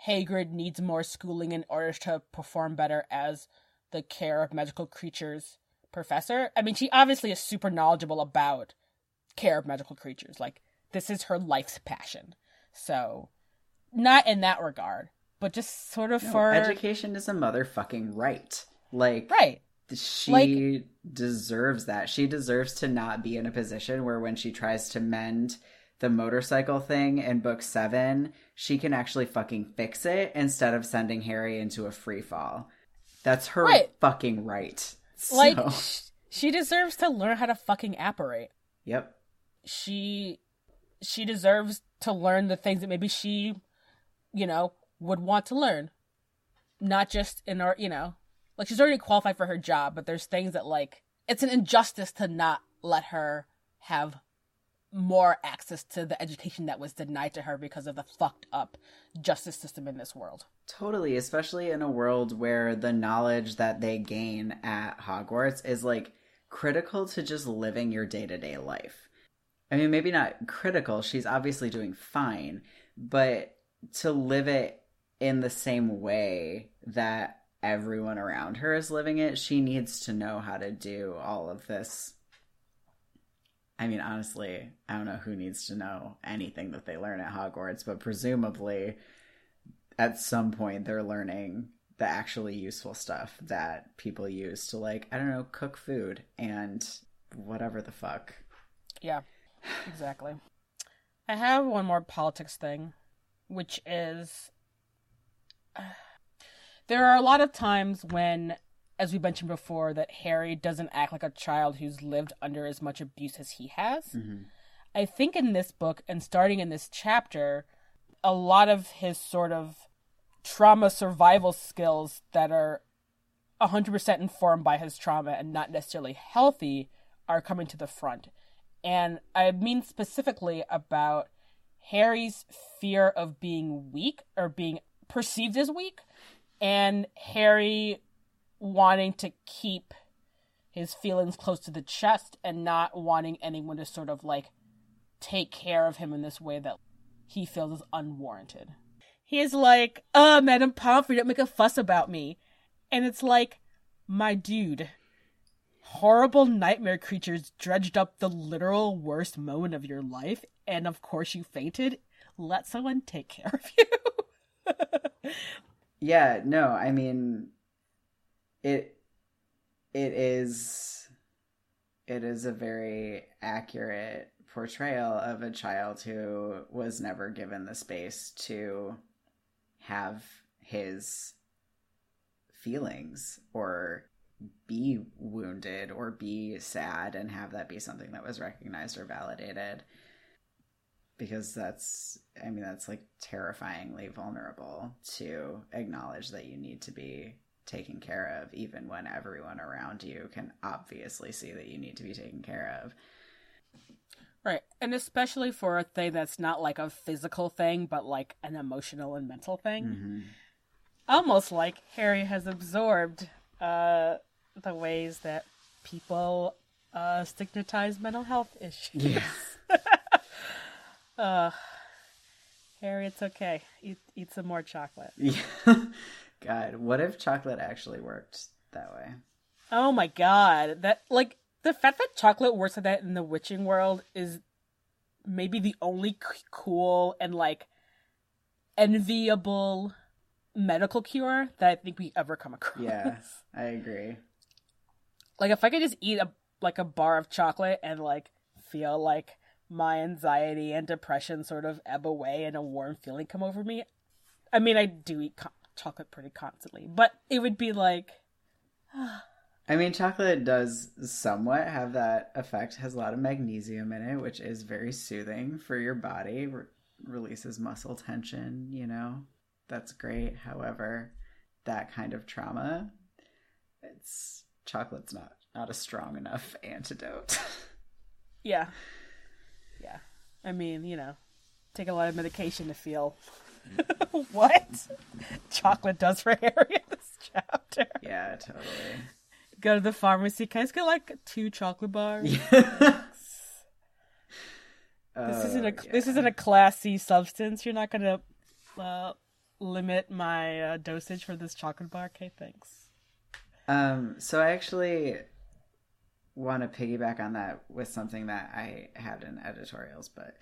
Hagrid needs more schooling in order to perform better as the care of magical creatures professor. I mean, she obviously is super knowledgeable about care of magical creatures. Like, this is her life's passion. So, not in that regard, but just sort of No, for. education is a motherfucking right. Like, right. she Like- deserves that. She deserves to not be in a position where when she tries to mend the motorcycle thing in book seven, she can actually fucking fix it instead of sending Harry into a free fall. That's her Right. fucking right. Like, So- she deserves to learn how to fucking apparate. yep. She she deserves to learn the things that maybe she you know would want to learn not just in our you know like she's already qualified for her job but there's things that like it's an injustice to not let her have more access to the education that was denied to her because of the fucked up justice system in this world Totally, especially in a world where the knowledge that they gain at Hogwarts is like critical to just living your day to day life. I mean, maybe not critical, she's obviously doing fine, but to live it in the same way that everyone around her is living it, she needs to know how to do all of this. I mean, honestly, I don't know who needs to know anything that they learn at Hogwarts, but presumably at some point they're learning the actually useful stuff that people use to like i don't know cook food and whatever the fuck. Yeah, exactly. I have one more politics thing, which is there are a lot of times when, as we mentioned before, that Harry doesn't act like a child who's lived under as much abuse as he has. Mm-hmm. I think in this book and starting in this chapter, a lot of his sort of trauma survival skills that are 100% informed by his trauma and not necessarily healthy are coming to the front. And I mean specifically about Harry's fear of being weak or being perceived as weak, and Harry wanting to keep his feelings close to the chest and not wanting anyone to sort of like take care of him in this way that he feels is unwarranted. He's like, uh, Madame Pomfrey, don't make a fuss about me. And it's like, my dude, horrible nightmare creatures dredged up the literal worst moment of your life, and of course you fainted. Let someone take care of you. yeah, no, I mean it it is it is a very accurate portrayal of a child who was never given the space to have his feelings or be wounded or be sad and have that be something that was recognized or validated. Because that's i mean that's like terrifyingly vulnerable to acknowledge that you need to be taken care of even when everyone around you can obviously see that you need to be taken care of. Right. And especially for a thing that's not like a physical thing but like an emotional and mental thing. Mm-hmm. almost like harry has absorbed uh the ways that people uh, stigmatize mental health issues. Yes. uh, Harry, it's okay. Eat eat some more chocolate. Yeah. God, what if chocolate actually worked that way? Oh my god, that like the fact that chocolate works like that in the witching world is maybe the only c- cool and like enviable medical cure that I think we ever come across. Yeah, I agree. Like if I could just eat a like a bar of chocolate and like feel like my anxiety and depression sort of ebb away and a warm feeling come over me. I mean, I do eat co- chocolate pretty constantly, but it would be like I mean, chocolate does somewhat have that effect. Has a lot of magnesium in it, which is very soothing for your body. Re- releases muscle tension, you know. That's great. However, that kind of trauma, it's chocolate's not not a strong enough antidote. yeah. Yeah. I mean, you know, take a lot of medication to feel what chocolate does for Harry in this chapter. Yeah, totally. Go to the pharmacy. Can I just get like two chocolate bars? this isn't a Oh, yeah. this isn't a classy substance. You're not gonna uh, limit my uh, dosage for this chocolate bar. Okay, thanks. Um, so I actually want to piggyback on that with something that I had in editorials, but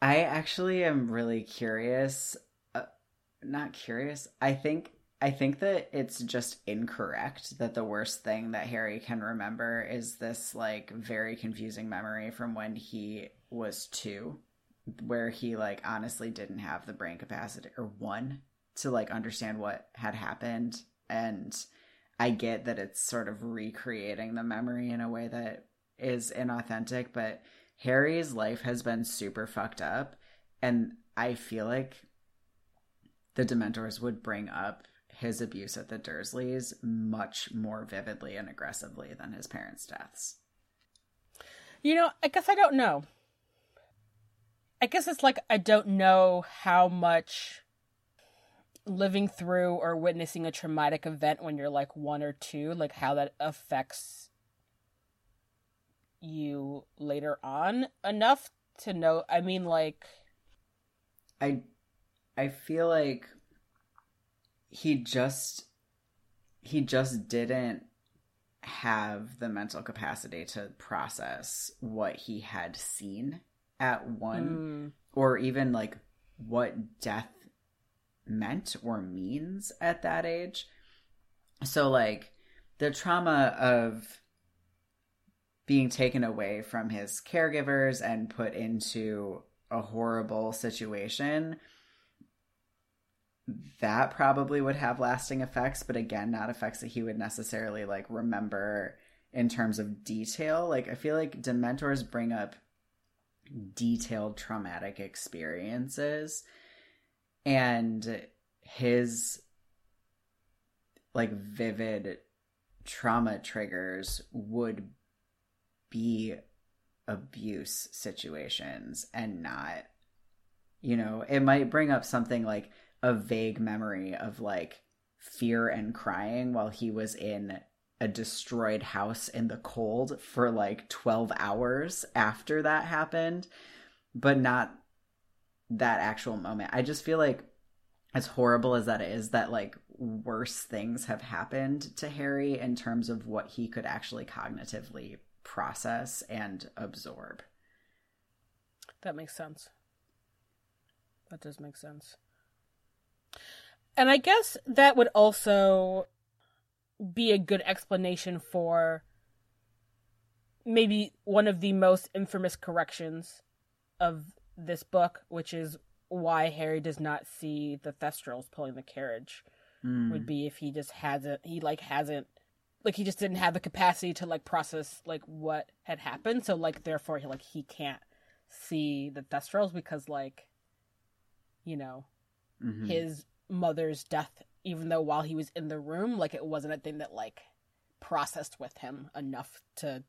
I actually am really curious. Uh, not curious. I think I think that it's just incorrect that the worst thing that Harry can remember is this like very confusing memory from when he was two, where he like honestly didn't have the brain capacity or one to like understand what had happened and I get that it's sort of recreating the memory in a way that is inauthentic, but Harry's life has been super fucked up, and I feel like the Dementors would bring up his abuse at the Dursleys much more vividly and aggressively than his parents' deaths. You know, I guess I don't know. I guess it's like I don't know how much living through or witnessing a traumatic event when you're like one or two, like how that affects you later on enough to know. I mean, like, I I feel like he just he just didn't have the mental capacity to process what he had seen at one mm, or even like what death meant or means at that age. So like the trauma of being taken away from his caregivers and put into a horrible situation that probably would have lasting effects but again not effects that he would necessarily like remember in terms of detail like i feel like dementors bring up detailed traumatic experiences and his like vivid trauma triggers would be abuse situations and not you know it might bring up something like a vague memory of like fear and crying while he was in a destroyed house in the cold for like 12 hours after that happened but not that actual moment i just feel like as horrible as that is that like worse things have happened to harry in terms of what he could actually cognitively process and absorb That makes sense. That does make sense. And I guess that would also be a good explanation for maybe one of the most infamous corrections of this book, which is why Harry does not see the Thestrals pulling the carriage. Mm. Would be if he just hasn't, he like hasn't, like he just didn't have the capacity to like process like what had happened. So like therefore he like he can't see the Thestrals because like, you know, Mhm. his mother's death, even though while he was in the room, like it wasn't a thing that like processed with him enough to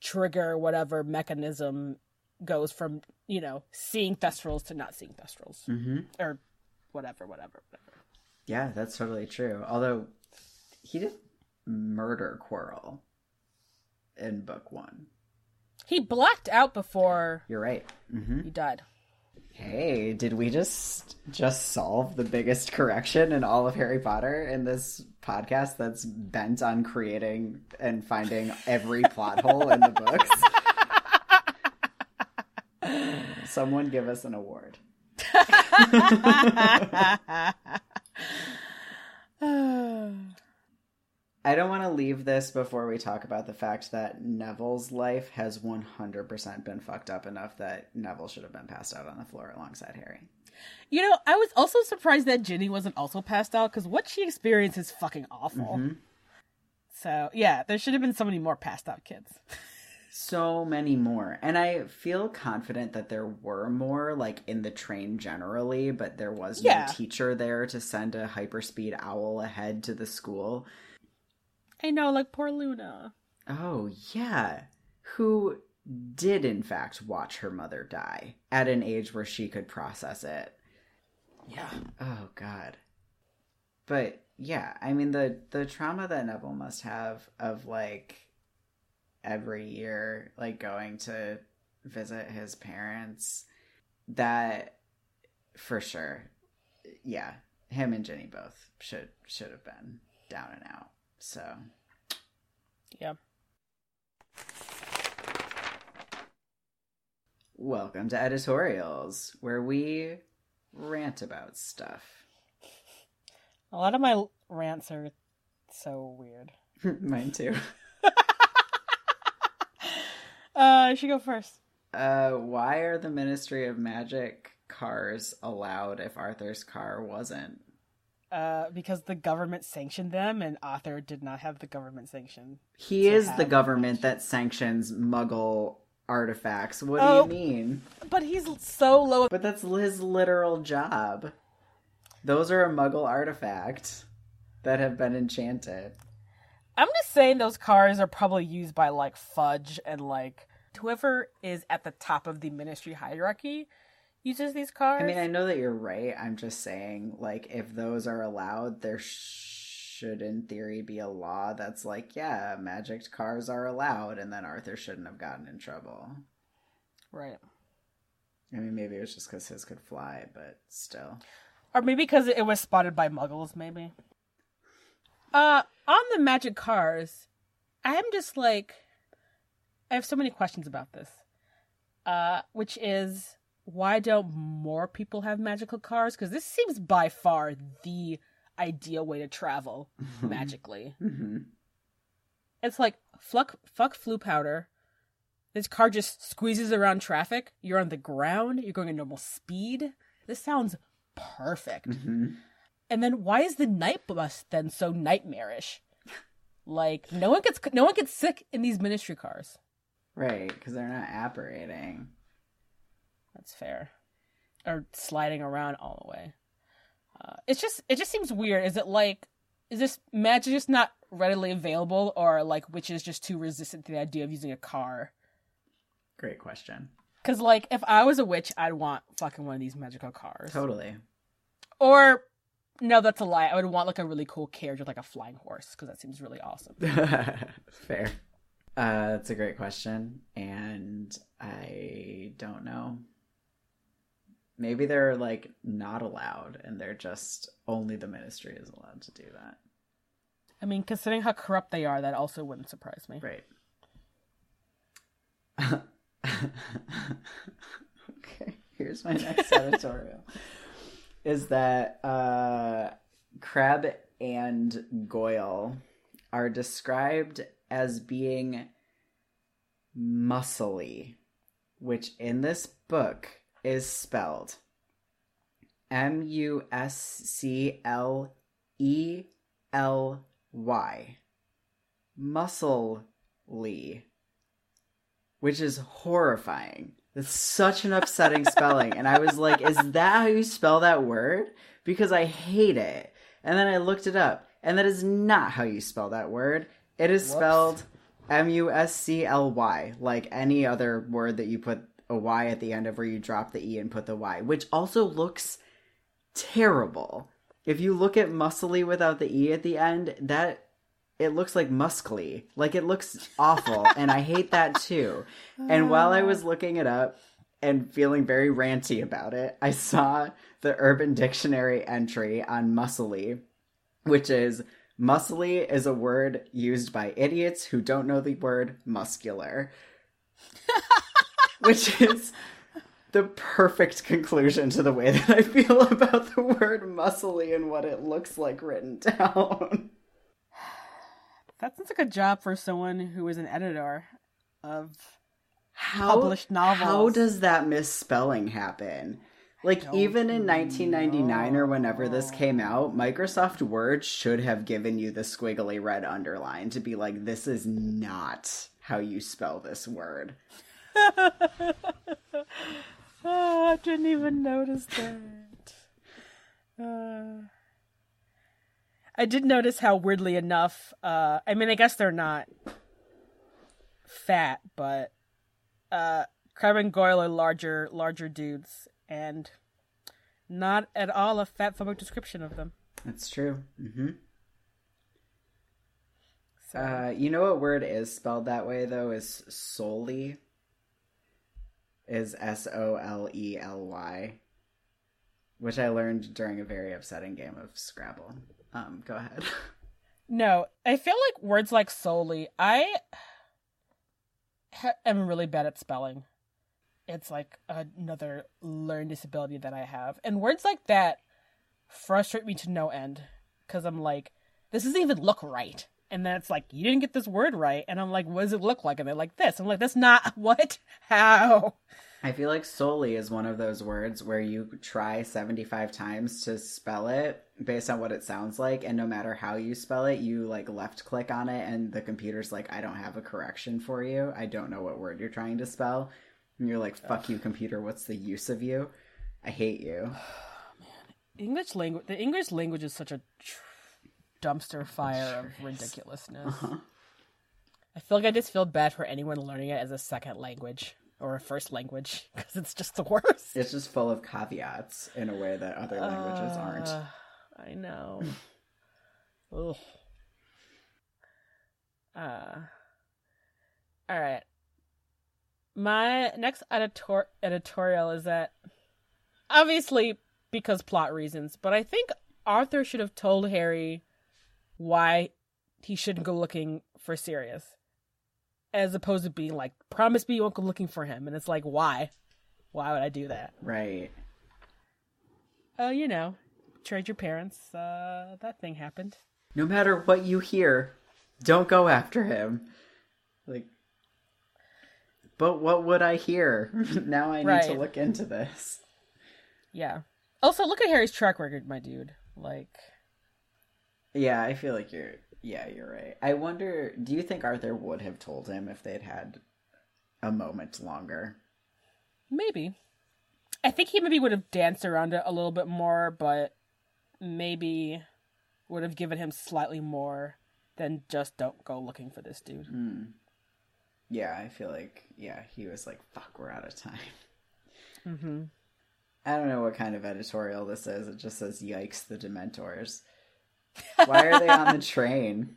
trigger whatever mechanism goes from, you know, seeing Thestrals to not seeing Thestrals. Mhm. Or whatever, whatever, whatever. yeah that's totally true although he did murder quirrell in book one He blacked out before you're right hmm he died. Hey, did we just just solve the biggest correction in all of Harry Potter in this podcast that's bent on creating and finding every plot hole in the books? Someone give us an award. I don't want to leave this before we talk about the fact that Neville's life has 100% been fucked up enough that Neville should have been passed out on the floor alongside Harry. You know, I was also surprised that Ginny wasn't also passed out because what she experienced is fucking awful. Mhm. So, yeah, there should have been so many more passed out kids. So many more. And I feel confident that there were more, like in the train generally, but there was no teacher there to send a hyperspeed owl ahead to the school. I know, like poor Luna. Oh, yeah. Who did, in fact, watch her mother die at an age where she could process it. Yeah. Oh, God. But yeah, I mean the the trauma that Neville must have of like every year like going to visit his parents that for sure yeah him and ginny both should should have been down and out so Yeah. welcome to editorials where we rant about stuff A lot of my rants are so weird. mine too Uh, I should go first. uh why are the ministry of magic cars allowed if arthur's car wasn't Uh, because the government sanctioned them, and Arthur did not have the government sanction. He is the government that sanctions Muggle artifacts. What Oh. do you mean? But he's so low. But that's his literal job. Those are a Muggle artifact that have been enchanted. I'm just saying those cars are probably used by like Fudge and like whoever is at the top of the ministry hierarchy uses these cars. I mean, I know that you're right. I'm just saying, like, if those are allowed, there should, in theory, be a law that's like, yeah, magic cars are allowed, and then Arthur shouldn't have gotten in trouble. right. I mean, maybe it was just because his could fly, but still. Or maybe because it was spotted by muggles, maybe. Uh, on the magic cars, I'm just like, I have so many questions about this. Uh, which is, why don't more people have magical cars? Because this seems by far the ideal way to travel magically. hmm It's like, fuck, fuck Floo powder. This car just squeezes around traffic. You're on the ground. You're going at normal speed. This sounds perfect. hmm And then why is the night bus then so nightmarish? Like no one gets no one gets sick in these ministry cars. Right, because they're not apparating. That's fair. Or sliding around all the way. Uh, it's just it just seems weird. Is it like is this magic just not readily available, or like witches just too resistant to the idea of using a car? Great question. Because like if I was a witch, I'd want fucking one of these magical cars. Totally. Or no, that's a lie. I would want like a really cool carriage with like a flying horse because that seems really awesome. Fair. Uh, that's a great question, and I don't know. Maybe they're like not allowed, and they're just only the ministry is allowed to do that. I mean, considering how corrupt they are, that also wouldn't surprise me. Right. okay, here's my next editorial. Is that uh, Crabbe and Goyle are described as being muscly, which in this book is spelled M U S C L E L Y. Muscly. Which is horrifying. That's such an upsetting spelling. And I was like, is that how you spell that word? Because I hate it. And then I looked it up. And that is not how you spell that word. It is spelled M U S C L Y, like any other word that you put a Y at the end of where you drop the E and put the Y, which also looks terrible. If you look at muscly without the E at the end, that it looks like muscly. Like it looks awful, and I hate that too. And while I was looking it up and feeling very ranty about it, I saw the Urban Dictionary entry on muscly, which is muscly is a word used by idiots who don't know the word muscular. which is the perfect conclusion to the way that I feel about the word muscly and what it looks like written down. That sounds like a job for someone who is an editor of How, Published novels. How does that misspelling happen? Like even in 1999 or whenever this came out, Microsoft Word should have given you the squiggly red underline to be like, this is not how you spell this word. Oh, I didn't even notice that. Uh, I did notice how weirdly enough, uh, I mean, I guess they're not fat, but uh, Crabbe and Goyle are larger, larger dudes, and not at all a fat phobic description of them. That's true. hmm So, Uh, you know what word is spelled that way though? Is solely. Is S O L E L Y, which I learned during a very upsetting game of Scrabble. Um, go ahead. no, I feel like words like solely, I ha- am really bad at spelling. It's like another learned disability that I have. And words like that frustrate me to no end because I'm like, this doesn't even look right. And then it's like, you didn't get this word right. And I'm like, what does it look like? And they're like, this. I'm like, that's not what? How? I feel like solely is one of those words where you try 75 times to spell it based on what it sounds like, and no matter how you spell it, you like left click on it, and the computer's like, I don't have a correction for you. I don't know what word you're trying to spell. And you're like, fuck you, computer. What's the use of you? I hate you. English language, the English language is such a tr- dumpster fire of ridiculousness. I feel like I just feel bad for anyone learning it as a second language or a first language because it's just the worst. It's just full of caveats in a way that other languages aren't. Uh, I know. Ugh. Uh. All right. My next editor- editorial is that obviously because plot reasons, but I think Arthur should have told Harry why he shouldn't go looking for Sirius, as opposed to being like, "Promise me you won't go looking for him," and it's like, why? Why would I do that? Right. Oh, you know, trade your parents. Uh, that thing happened. No matter what you hear, don't go after him. Like, but what would I hear? now I need to look into this. Yeah. Also, look at Harry's track record, my dude. Like, Yeah, I feel like you're. Yeah, you're right. I wonder. Do you think Arthur would have told him if they'd had a moment longer. Maybe. I think he maybe would have danced around it a little bit more, but maybe would have given him slightly more than just don't go looking for this dude. Hmm. Yeah, I feel like yeah, he was like, "Fuck, we're out of time." Mm-hmm. I don't know what kind of editorial this is. It just says, "Yikes, the Dementors." Why are they on the train?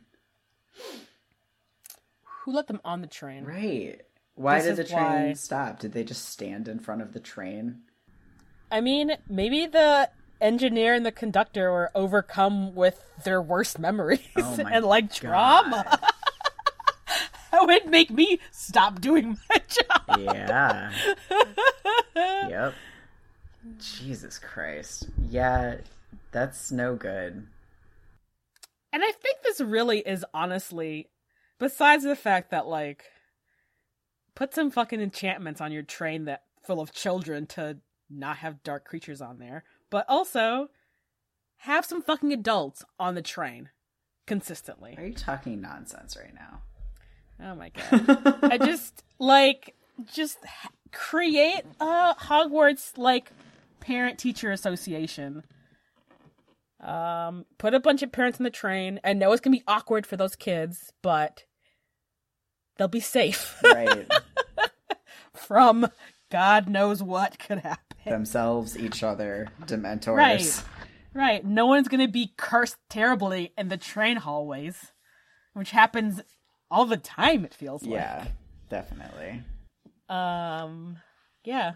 Who let them on the train? Right. Why This did the train why- stop? Did they just stand in front of the train? I mean, maybe the engineer and the conductor were overcome with their worst memories Oh and like trauma. that would make me stop doing my job. Yeah. yep. Jesus Christ. Yeah, that's no good. And I think this really is honestly, besides the fact that like, put some fucking enchantments on your train that full of children to not have dark creatures on there, but also have some fucking adults on the train consistently. Are you talking nonsense right now? Oh my god. I just like just create a Hogwarts like parent teacher association. Um put a bunch of parents in the train. I know it's going to be awkward for those kids, but they'll be safe right. from god knows what could happen. Themselves, each other, Dementors. Right. Right. No one's going to be cursed terribly in the train hallways, which happens all the time it feels like. Yeah, definitely. Um, yeah.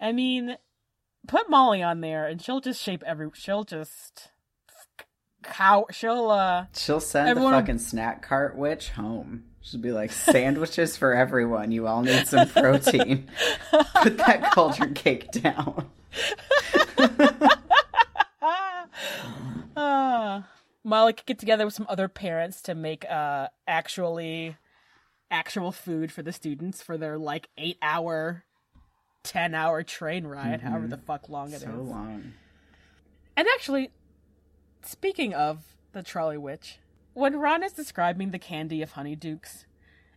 I mean, put Molly on there, and she'll just shape every. She'll just cow. She'll uh. She'll send Everyone- the fucking snack cart witch home. She'll be like, sandwiches for everyone. You all need some protein. Put that cauldron cake down. Molly could get together with some other parents to make uh actually actual food for the students for their like eight hour, ten hour train ride, however the fuck long it is. So long. And actually, speaking of the trolley witch, when Ron is describing the candy of honeydukes,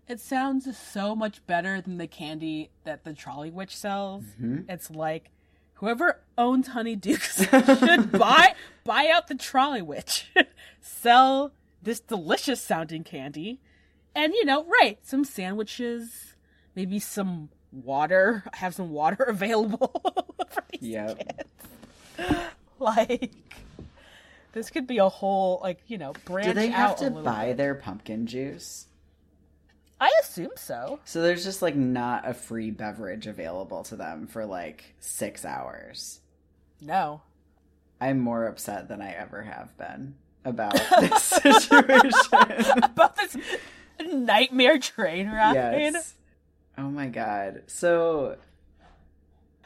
it sounds so much better than the candy that the trolley witch sells. It's like whoever owns Honey honeydukes should buy buy out the trolley witch, sell this delicious sounding candy, and you know, right, some sandwiches, maybe some water. I have some water available for these Yep. kids. Like, this could be a whole, like, you know, branch Do they have to buy bit. their pumpkin juice? I assume so. So there's just like not a free beverage available to them for like six hours. No. I'm more upset than I ever have been about this situation. About this nightmare train ride. yes. Oh my god. So,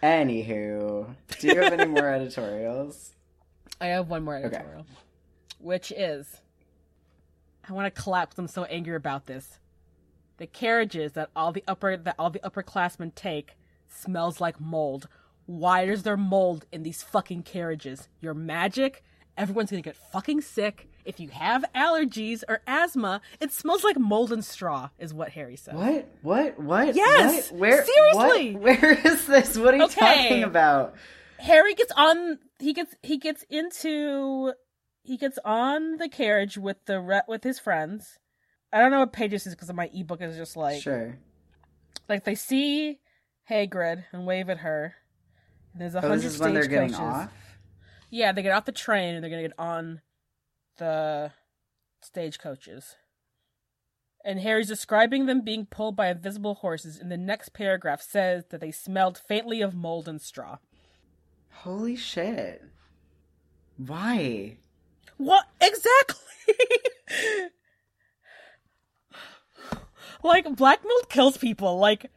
anywho, do you have any more editorials? I have one more editorial, which is I want to collapse. I'm so angry about this. The carriages that all the upper that all the upperclassmen take smells like mold. Why is there mold in these fucking carriages? You're magic. Everyone's gonna get fucking sick. If you have allergies or asthma, it smells like mold and straw, is what Harry said. What? What? What? Yes! What? Where? Seriously! what? Where is this? What are you Okay. talking about? Harry gets on he gets he gets into he gets on the carriage with the with his friends. I don't know what page this is because my ebook is just like sure. like they see Hagrid and wave at her. And there's a Oh, hundred they're stage getting coaches. off. Yeah, they get off the train and they're gonna get on the stage coaches. And Harry's describing them being pulled by invisible horses. In the next paragraph, says that they smelled faintly of mold and straw. Holy shit! Why? What exactly? Like black mold kills people. Like,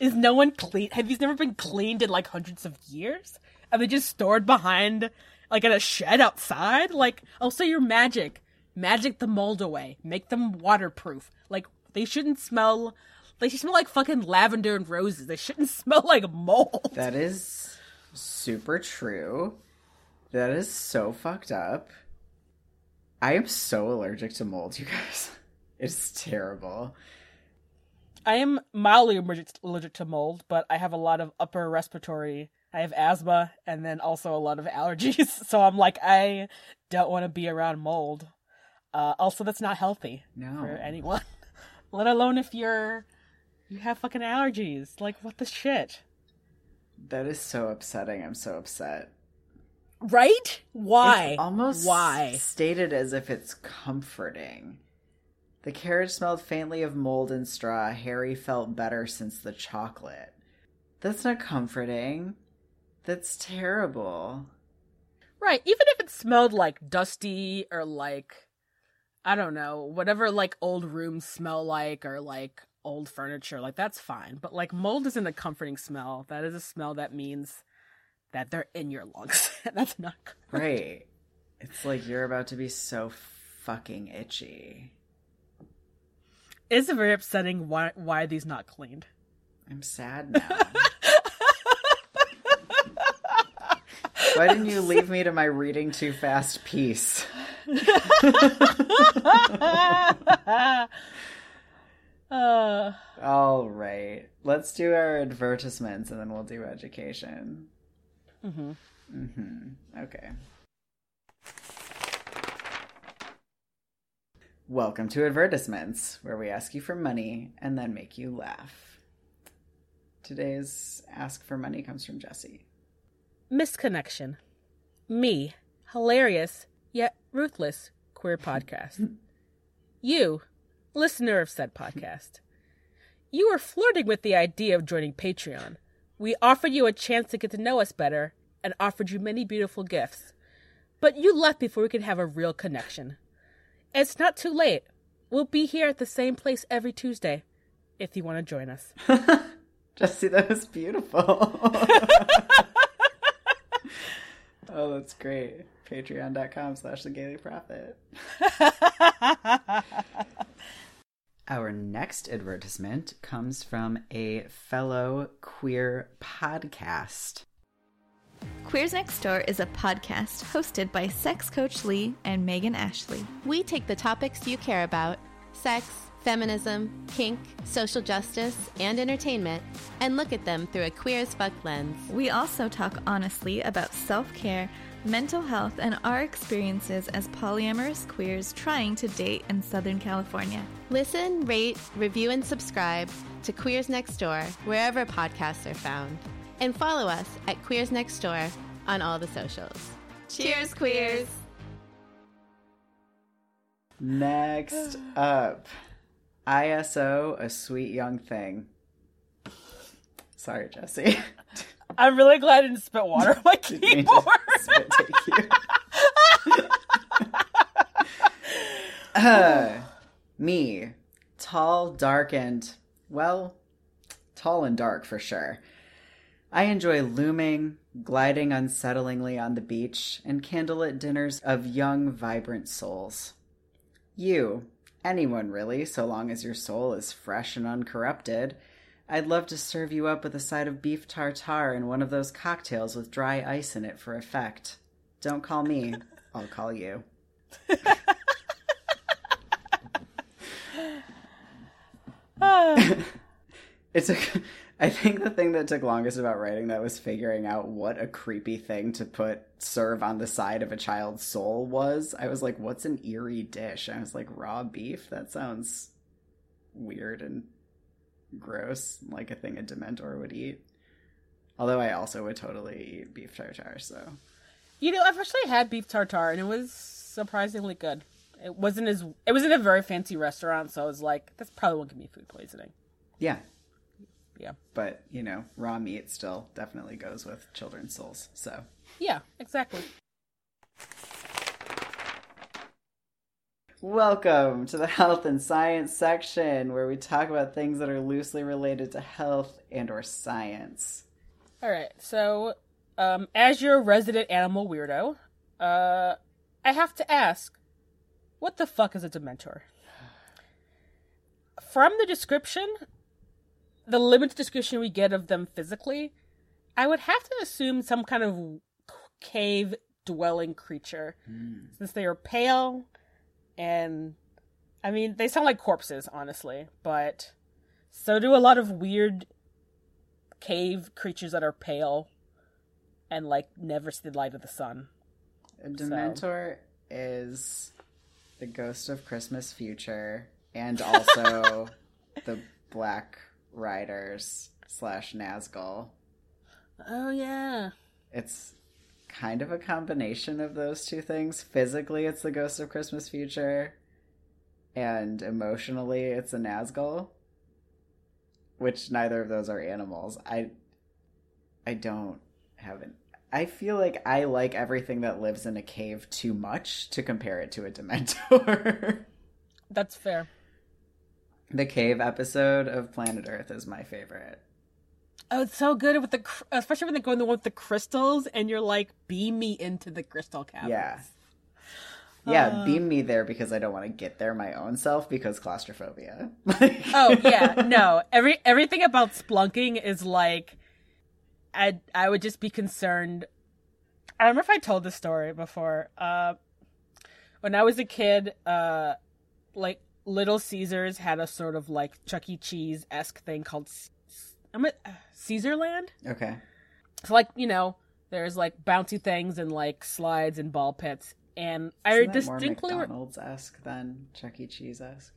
is no one clean? Have these never been cleaned in like hundreds of years? Are they just stored behind, like in a shed outside? Like, oh, so you're magic, magic the mold away, make them waterproof. Like, they shouldn't smell. They should smell like fucking lavender and roses. They shouldn't smell like mold. That is super true. That is so fucked up. I am so allergic to mold, you guys. It's terrible. I am mildly allergic allergic to mold, but I have a lot of upper respiratory. I have asthma and then also a lot of allergies. So I'm like, I don't want to be around mold. Uh, also, that's not healthy No. for anyone. Let alone if you're you have fucking allergies. Like, what the shit? That is so upsetting. I'm so upset. Right? Why? It's almost Why? stated as if it's comforting. The carriage smelled faintly of mold and straw. Harry felt better since the chocolate. That's not comforting. That's terrible. Right. Even if it smelled like dusty or like I don't know, whatever like old rooms smell like or like old furniture, like that's fine. But like mold isn't a comforting smell. That is a smell that means that they're in your lungs. that's not good. Right. It's like you're about to be so fucking itchy. It's very upsetting why why are these not cleaned. I'm sad now. Why didn't you leave me to my reading too fast piece? uh All right. Let's do our advertisements and then we'll do education. mhm. Mm-hmm. Okay. Welcome to advertisements, where we ask you for money and then make you laugh. Today's ask for money comes from Jesse. Misconnection. Me, hilarious yet ruthless queer podcast. you, listener of said podcast. You were flirting with the idea of joining Patreon. We offered you a chance to get to know us better and offered you many beautiful gifts. But you left before we could have a real connection. It's not too late. We'll be here at the same place every Tuesday if you want to join us. Jesse, that was beautiful. oh, that's great. Patreon.com slash the Gayly Prophet. Our next advertisement comes from a fellow queer podcast. Queers Next Door is a podcast hosted by sex coach Lee and Megan Ashley. We take the topics you care about sex, feminism, kink, social justice, and entertainment and look at them through a queer as fuck lens. We also talk honestly about self care, mental health, and our experiences as polyamorous queers trying to date in Southern California. Listen, rate, review, and subscribe to Queers Next Door wherever podcasts are found. And follow us at Queers Next Door on all the socials. Cheers, queers! Next up, ISO, a sweet young thing. Sorry, Jesse. I'm really glad I didn't spit water on my Didn't mean to keyboard. spit take you. Uh, me, tall, dark, and, well, tall and dark for sure. I enjoy looming, gliding unsettlingly on the beach, and candlelit dinners of young, vibrant souls. You, anyone really, so long as your soul is fresh and uncorrupted. I'd love to serve you up with a side of beef tartare and one of those cocktails with dry ice in it for effect. Don't call me, I'll call you. it's took. I think the thing that took longest about writing that was figuring out what a creepy thing to put serve on the side of a child's soul was. I was like, "What's an eerie dish?" I was like, "Raw beef." That sounds weird and gross, like a thing a Dementor would eat. Although I also would totally eat beef tartare. So You know, I've actually had beef tartare and it was surprisingly good. It wasn't as it was in a very fancy restaurant, so I was like, this probably won't give me food poisoning. yeah, Yeah. but you know, raw meat still definitely goes with children's souls. So Yeah, exactly. Welcome to the health and science section where we talk about things that are loosely related to health and or science. All right. So, um, as your resident animal weirdo, uh, I have to ask, what the fuck is a Dementor? From the description, the limited description we get of them physically, I would have to assume some kind of cave dwelling creature, hmm. since they are pale, and I mean they sound like corpses, honestly, but So do a lot of weird cave creatures that are pale and like never see the light of the sun. A Dementor is the ghost of Christmas future and also the Black Riders slash Nazgul. Oh yeah. It's kind of a combination of those two things. Physically, it's the ghost of Christmas future, and emotionally, it's a Nazgul. Which neither of those are animals. I, I don't have an. I feel like I like everything that lives in a cave too much to compare it to a Dementor. That's fair. The cave episode of Planet Earth is my favorite. Oh, it's so good with the, cr- especially when they go in the one with the crystals, and you're like, beam me into the crystal caverns. Yeah. Yeah, Uh. beam me there because I don't want to get there my own self because claustrophobia. Oh yeah, no. Every everything about splunking is like, I I would just be concerned. I don't remember if I told this story before. Uh, when I was a kid, uh, like Little Caesars had a sort of like Chuck E. Cheese esque thing called C- I'm a, uh, Caesarland. Okay. So like you know, there's like bouncy things and like slides and ball pits, and I Isn't more distinctly re- McDonald's esque than Chuck E. Cheese esque.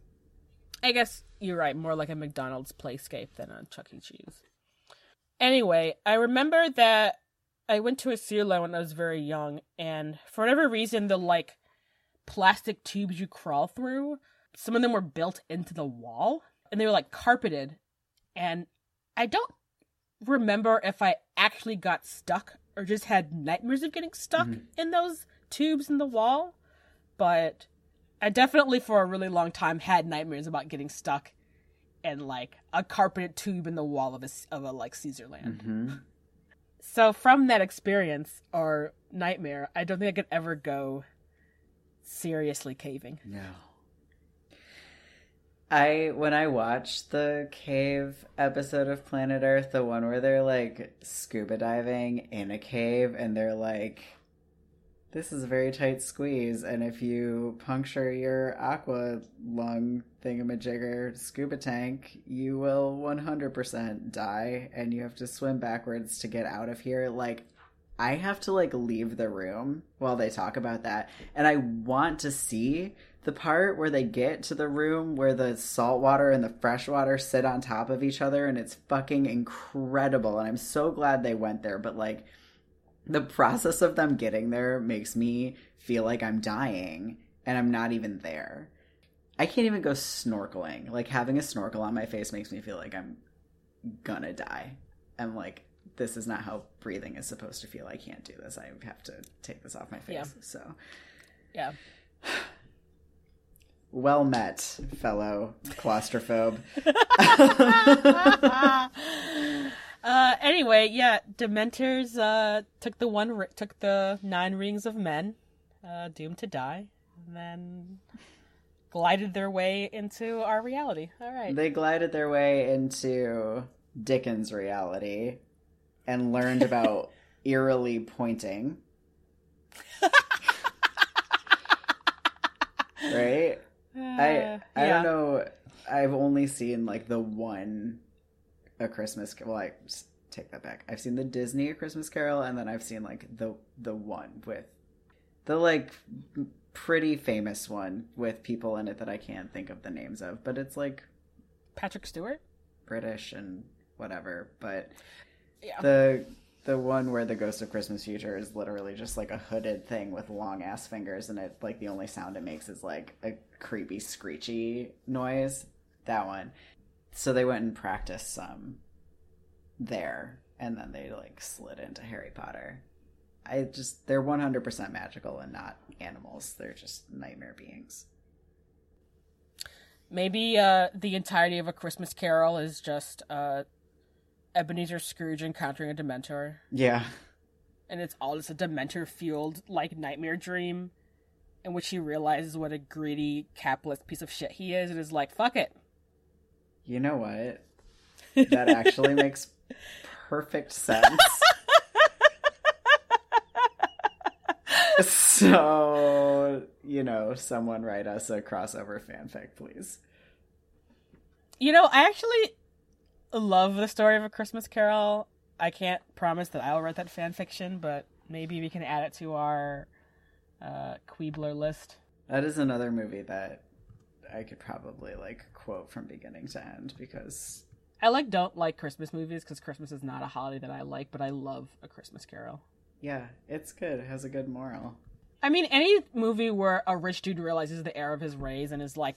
I guess you're right, more like a McDonald's playscape than a Chuck E. Cheese. Anyway, I remember that I went to a Caesarland when I was very young, and for whatever reason, the like plastic tubes you crawl through, some of them were built into the wall, and they were like carpeted, and I don't remember if I actually got stuck or just had nightmares of getting stuck in those tubes in the wall, but I definitely for a really long time had nightmares about getting stuck in like a carpeted tube in the wall of a of a like Caesarland. Mm-hmm. So from that experience or nightmare, I don't think I could ever go seriously caving. No. I when I watched the cave episode of Planet Earth, the one where they're like scuba diving in a cave and they're like this is a very tight squeeze and if you puncture your aqua lung thingamajigger scuba tank, you will 100% die and you have to swim backwards to get out of here like I have to like leave the room while they talk about that. And I want to see the part where they get to the room where the salt water and the fresh water sit on top of each other and it's fucking incredible. And I'm so glad they went there, but like the process of them getting there makes me feel like I'm dying and I'm not even there. I can't even go snorkeling. Like having a snorkel on my face makes me feel like I'm gonna die. I'm like, this is not how breathing is supposed to feel. I can't do this. I have to take this off my face. Yeah. So, Yeah. well met, fellow claustrophobe. Uh, anyway, yeah, Dementors uh, took the one ri- took the nine rings of men, uh, doomed to die, and then glided their way into our reality. All right. they glided their way into Dickens' reality and learned about eerily pointing. right? I Uh, I yeah. don't know. I've only seen like the one a Christmas. Well, I take that back. I've seen the Disney A Christmas Carol, and then I've seen like the the one with the like pretty famous one with people in it that I can't think of the names of, but it's like Patrick Stewart. British and whatever. But Yeah. the the one where the Ghost of Christmas Future is literally just like a hooded thing with long ass fingers, and it's like the only sound it makes is like a creepy screechy noise. That one. So they went and practiced some there, and then they like slid into Harry Potter. I just they're one hundred percent magical and not animals. They're just nightmare beings. Maybe uh, the entirety of a Christmas Carol is just uh, Ebenezer Scrooge encountering a Dementor, Yeah. and it's all just a Dementor fueled like nightmare dream, in which he realizes what a greedy capitalist piece of shit he is, and is like, "Fuck it." You know what? That actually makes perfect sense. so, you know, someone write us a crossover fanfic, please. You know, I actually love the story of a Christmas Carol. I can't promise that I'll write that fan fiction, but maybe we can add it to our uh, Queebler list. That is another movie that I could probably like quote from beginning to end because I like don't like Christmas movies because Christmas is not a holiday that I like, but I love a Christmas Carol. yeah, it's good. It has a good moral. I mean, any movie where a rich dude realizes the error of his ways and is like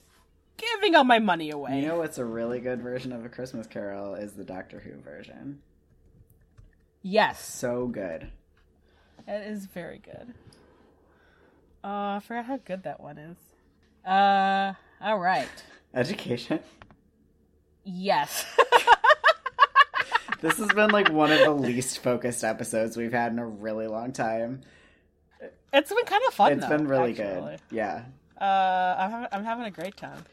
giving all my money away. You know what's a really good version of a Christmas Carol is the Doctor Who version. yes, So good. it is very good. Uh, I forgot how good that one is. Uh, all right. Education. Yes. This has been like one of the least focused episodes we've had in a really long time. it's been kind of fun. It's though, been really actually. good. Yeah. Uh, I'm having, I'm having a great time.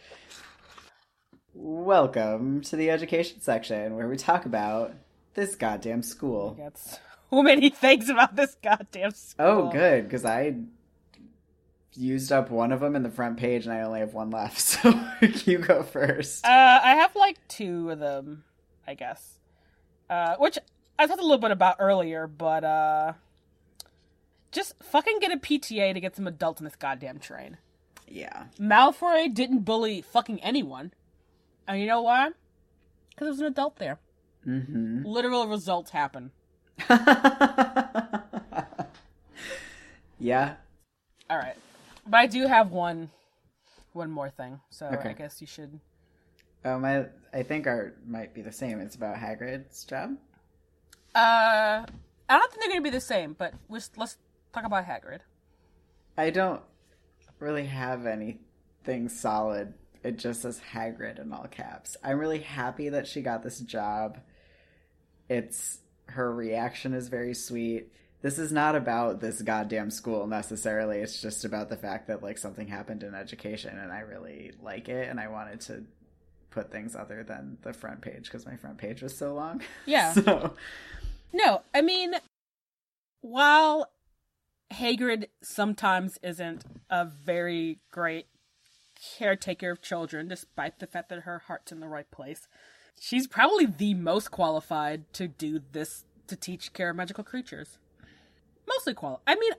Welcome to the education section where we talk about this goddamn school. Got so many things about this goddamn school. Oh, good, because I used up one of them in the front page and I only have one left. So you go first. Uh, I have like two of them, I guess. Uh, which I talked a little bit about earlier, but uh, just fucking get a PTA to get some adults in this goddamn train. Yeah. Malfoy didn't bully fucking anyone, and you know why? Because there was an adult there. Mm-hmm. Literal results happen. yeah. All right, but I do have one, one more thing. So Okay. I guess you should. Oh my! I think our might be the same. It's about Hagrid's job. Uh, I don't think they're gonna be the same, but let's let's talk about Hagrid. I don't really have anything solid. It just says Hagrid in all caps. I'm really happy that she got this job. It's her reaction is very sweet. This is not about this goddamn school necessarily. It's just about the fact that like something happened in education and I really like it and I wanted to put things other than the front page because my front page was so long. Yeah. so No, I mean, while Hagrid sometimes isn't a very great caretaker of children, despite the fact that her heart's in the right place, she's probably the most qualified to do this to teach care of magical creatures. Mostly qualified. I mean,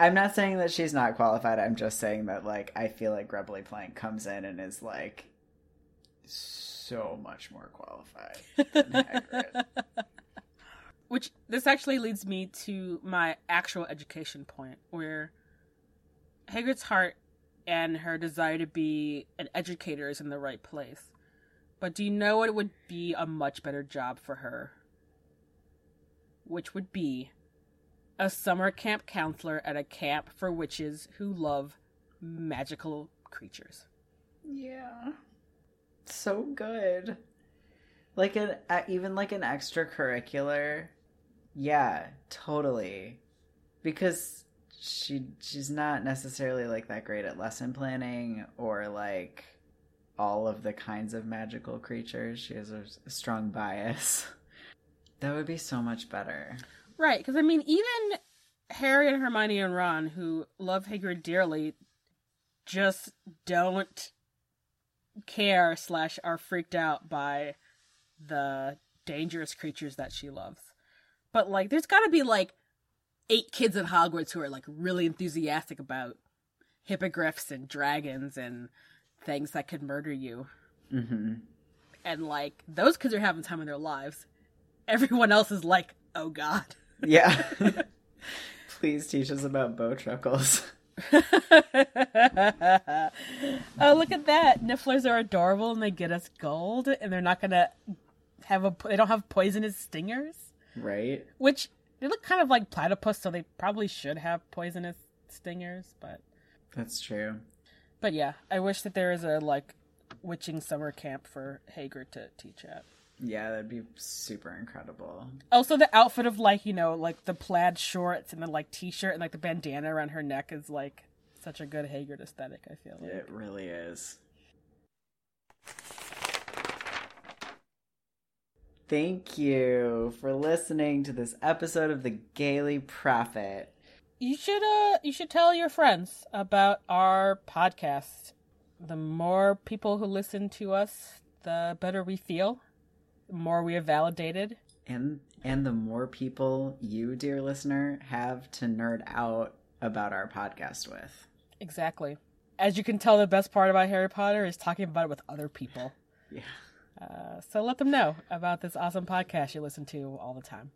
I'm not saying that she's not qualified. I'm just saying that like I feel like Grubbly Plank comes in and is like so much more qualified than Hagrid. Which this actually leads me to my actual education point, where Hagrid's heart and her desire to be an educator is in the right place. But do you know what would be a much better job for her? Which would be a summer camp counselor at a camp for witches who love magical creatures. yeah, so good. Like an even like an extracurricular. Yeah, totally. Because she she's not necessarily like that great at lesson planning or like all of the kinds of magical creatures. She has a, strong bias. That would be so much better. Right, because I mean, even Harry and Hermione and Ron, who love Hagrid dearly, just don't care slash are freaked out by the dangerous creatures that she loves. But like, there's got to be like eight kids at Hogwarts who are like really enthusiastic about hippogriffs and dragons and things that could murder you. hmm And like, those kids are having time of their lives. Everyone else is like, oh god. Yeah. Please teach us about bowtruckles. oh, look at that! Nifflers are adorable, and they get us gold, and they're not gonna have a. They don't have poisonous stingers, Right? which they look kind of like platypus, so they probably should have poisonous stingers. But, That's true. but yeah, I wish that there is a like witching summer camp for Hagrid to teach at. Yeah, that'd be super incredible. Also, the outfit of like you know like the plaid shorts and the like t-shirt and like the bandana around her neck is like such a good Hagrid aesthetic. I feel like. It really is. Thank you for listening to this episode of the Gayly Prophet. You should uh you should tell your friends about our podcast. The more people who listen to us, the better we feel. the more we are validated. And and the more people you, dear listener, have to nerd out about our podcast with. Exactly. As you can tell, the best part about Harry Potter is talking about it with other people. Yeah. Uh, so let them know about this awesome podcast you listen to all the time.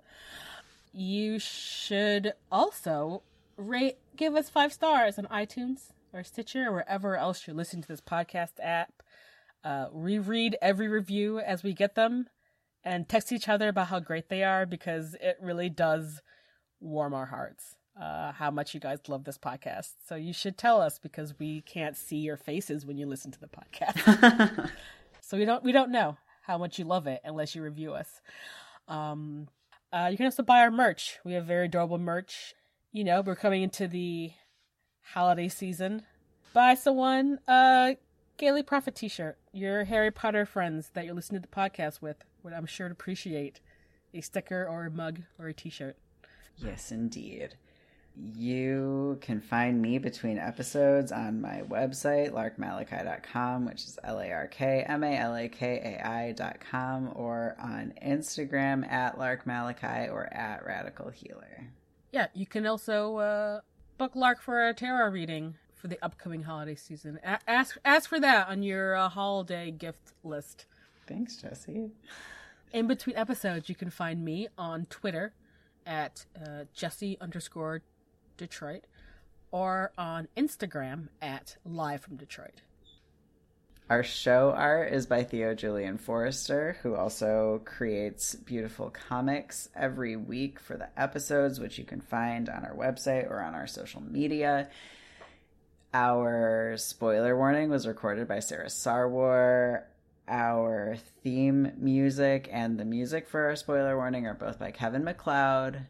You should also rate, give us five stars on iTunes or Stitcher or wherever else you're listening to this podcast app. Uh, reread every review as we get them and text each other about how great they are because it really does warm our hearts uh, how much you guys love this podcast. So you should tell us because we can't see your faces when you listen to the podcast. so we don't we don't know how much you love it unless you review us. Um, uh, you can also buy our merch. We have very adorable merch. You know, we're coming into the holiday season. Buy someone a Gayly Prophet T-shirt. Your Harry Potter friends that you're listening to the podcast with would I'm sure appreciate a sticker or a mug or a T-shirt. Yes, indeed. You can find me between episodes on my website, larkmalakai.com, which is L A R K M A L A K A I.com, or on Instagram at larkmalakai or at radical healer. Yeah, you can also uh, book Lark for a tarot reading for the upcoming holiday season. A- ask ask for that on your uh, holiday gift list. Thanks, Jesse. In between episodes, you can find me on Twitter at uh, Jesse underscore Detroit or on Instagram at Live from Detroit. Our show art is by Theo Julien Forrester, who also creates beautiful comics every week for the episodes, which you can find on our website or on our social media. Our spoiler warning was recorded by Sarah Sarwar. Our theme music and the music for our spoiler warning are both by Kevin MacLeod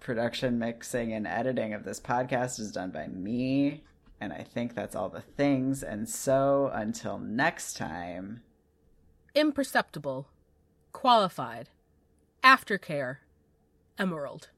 production mixing and editing of this podcast is done by me and i think that's all the things and so until next time Imperceptible, qualified, aftercare, emerald.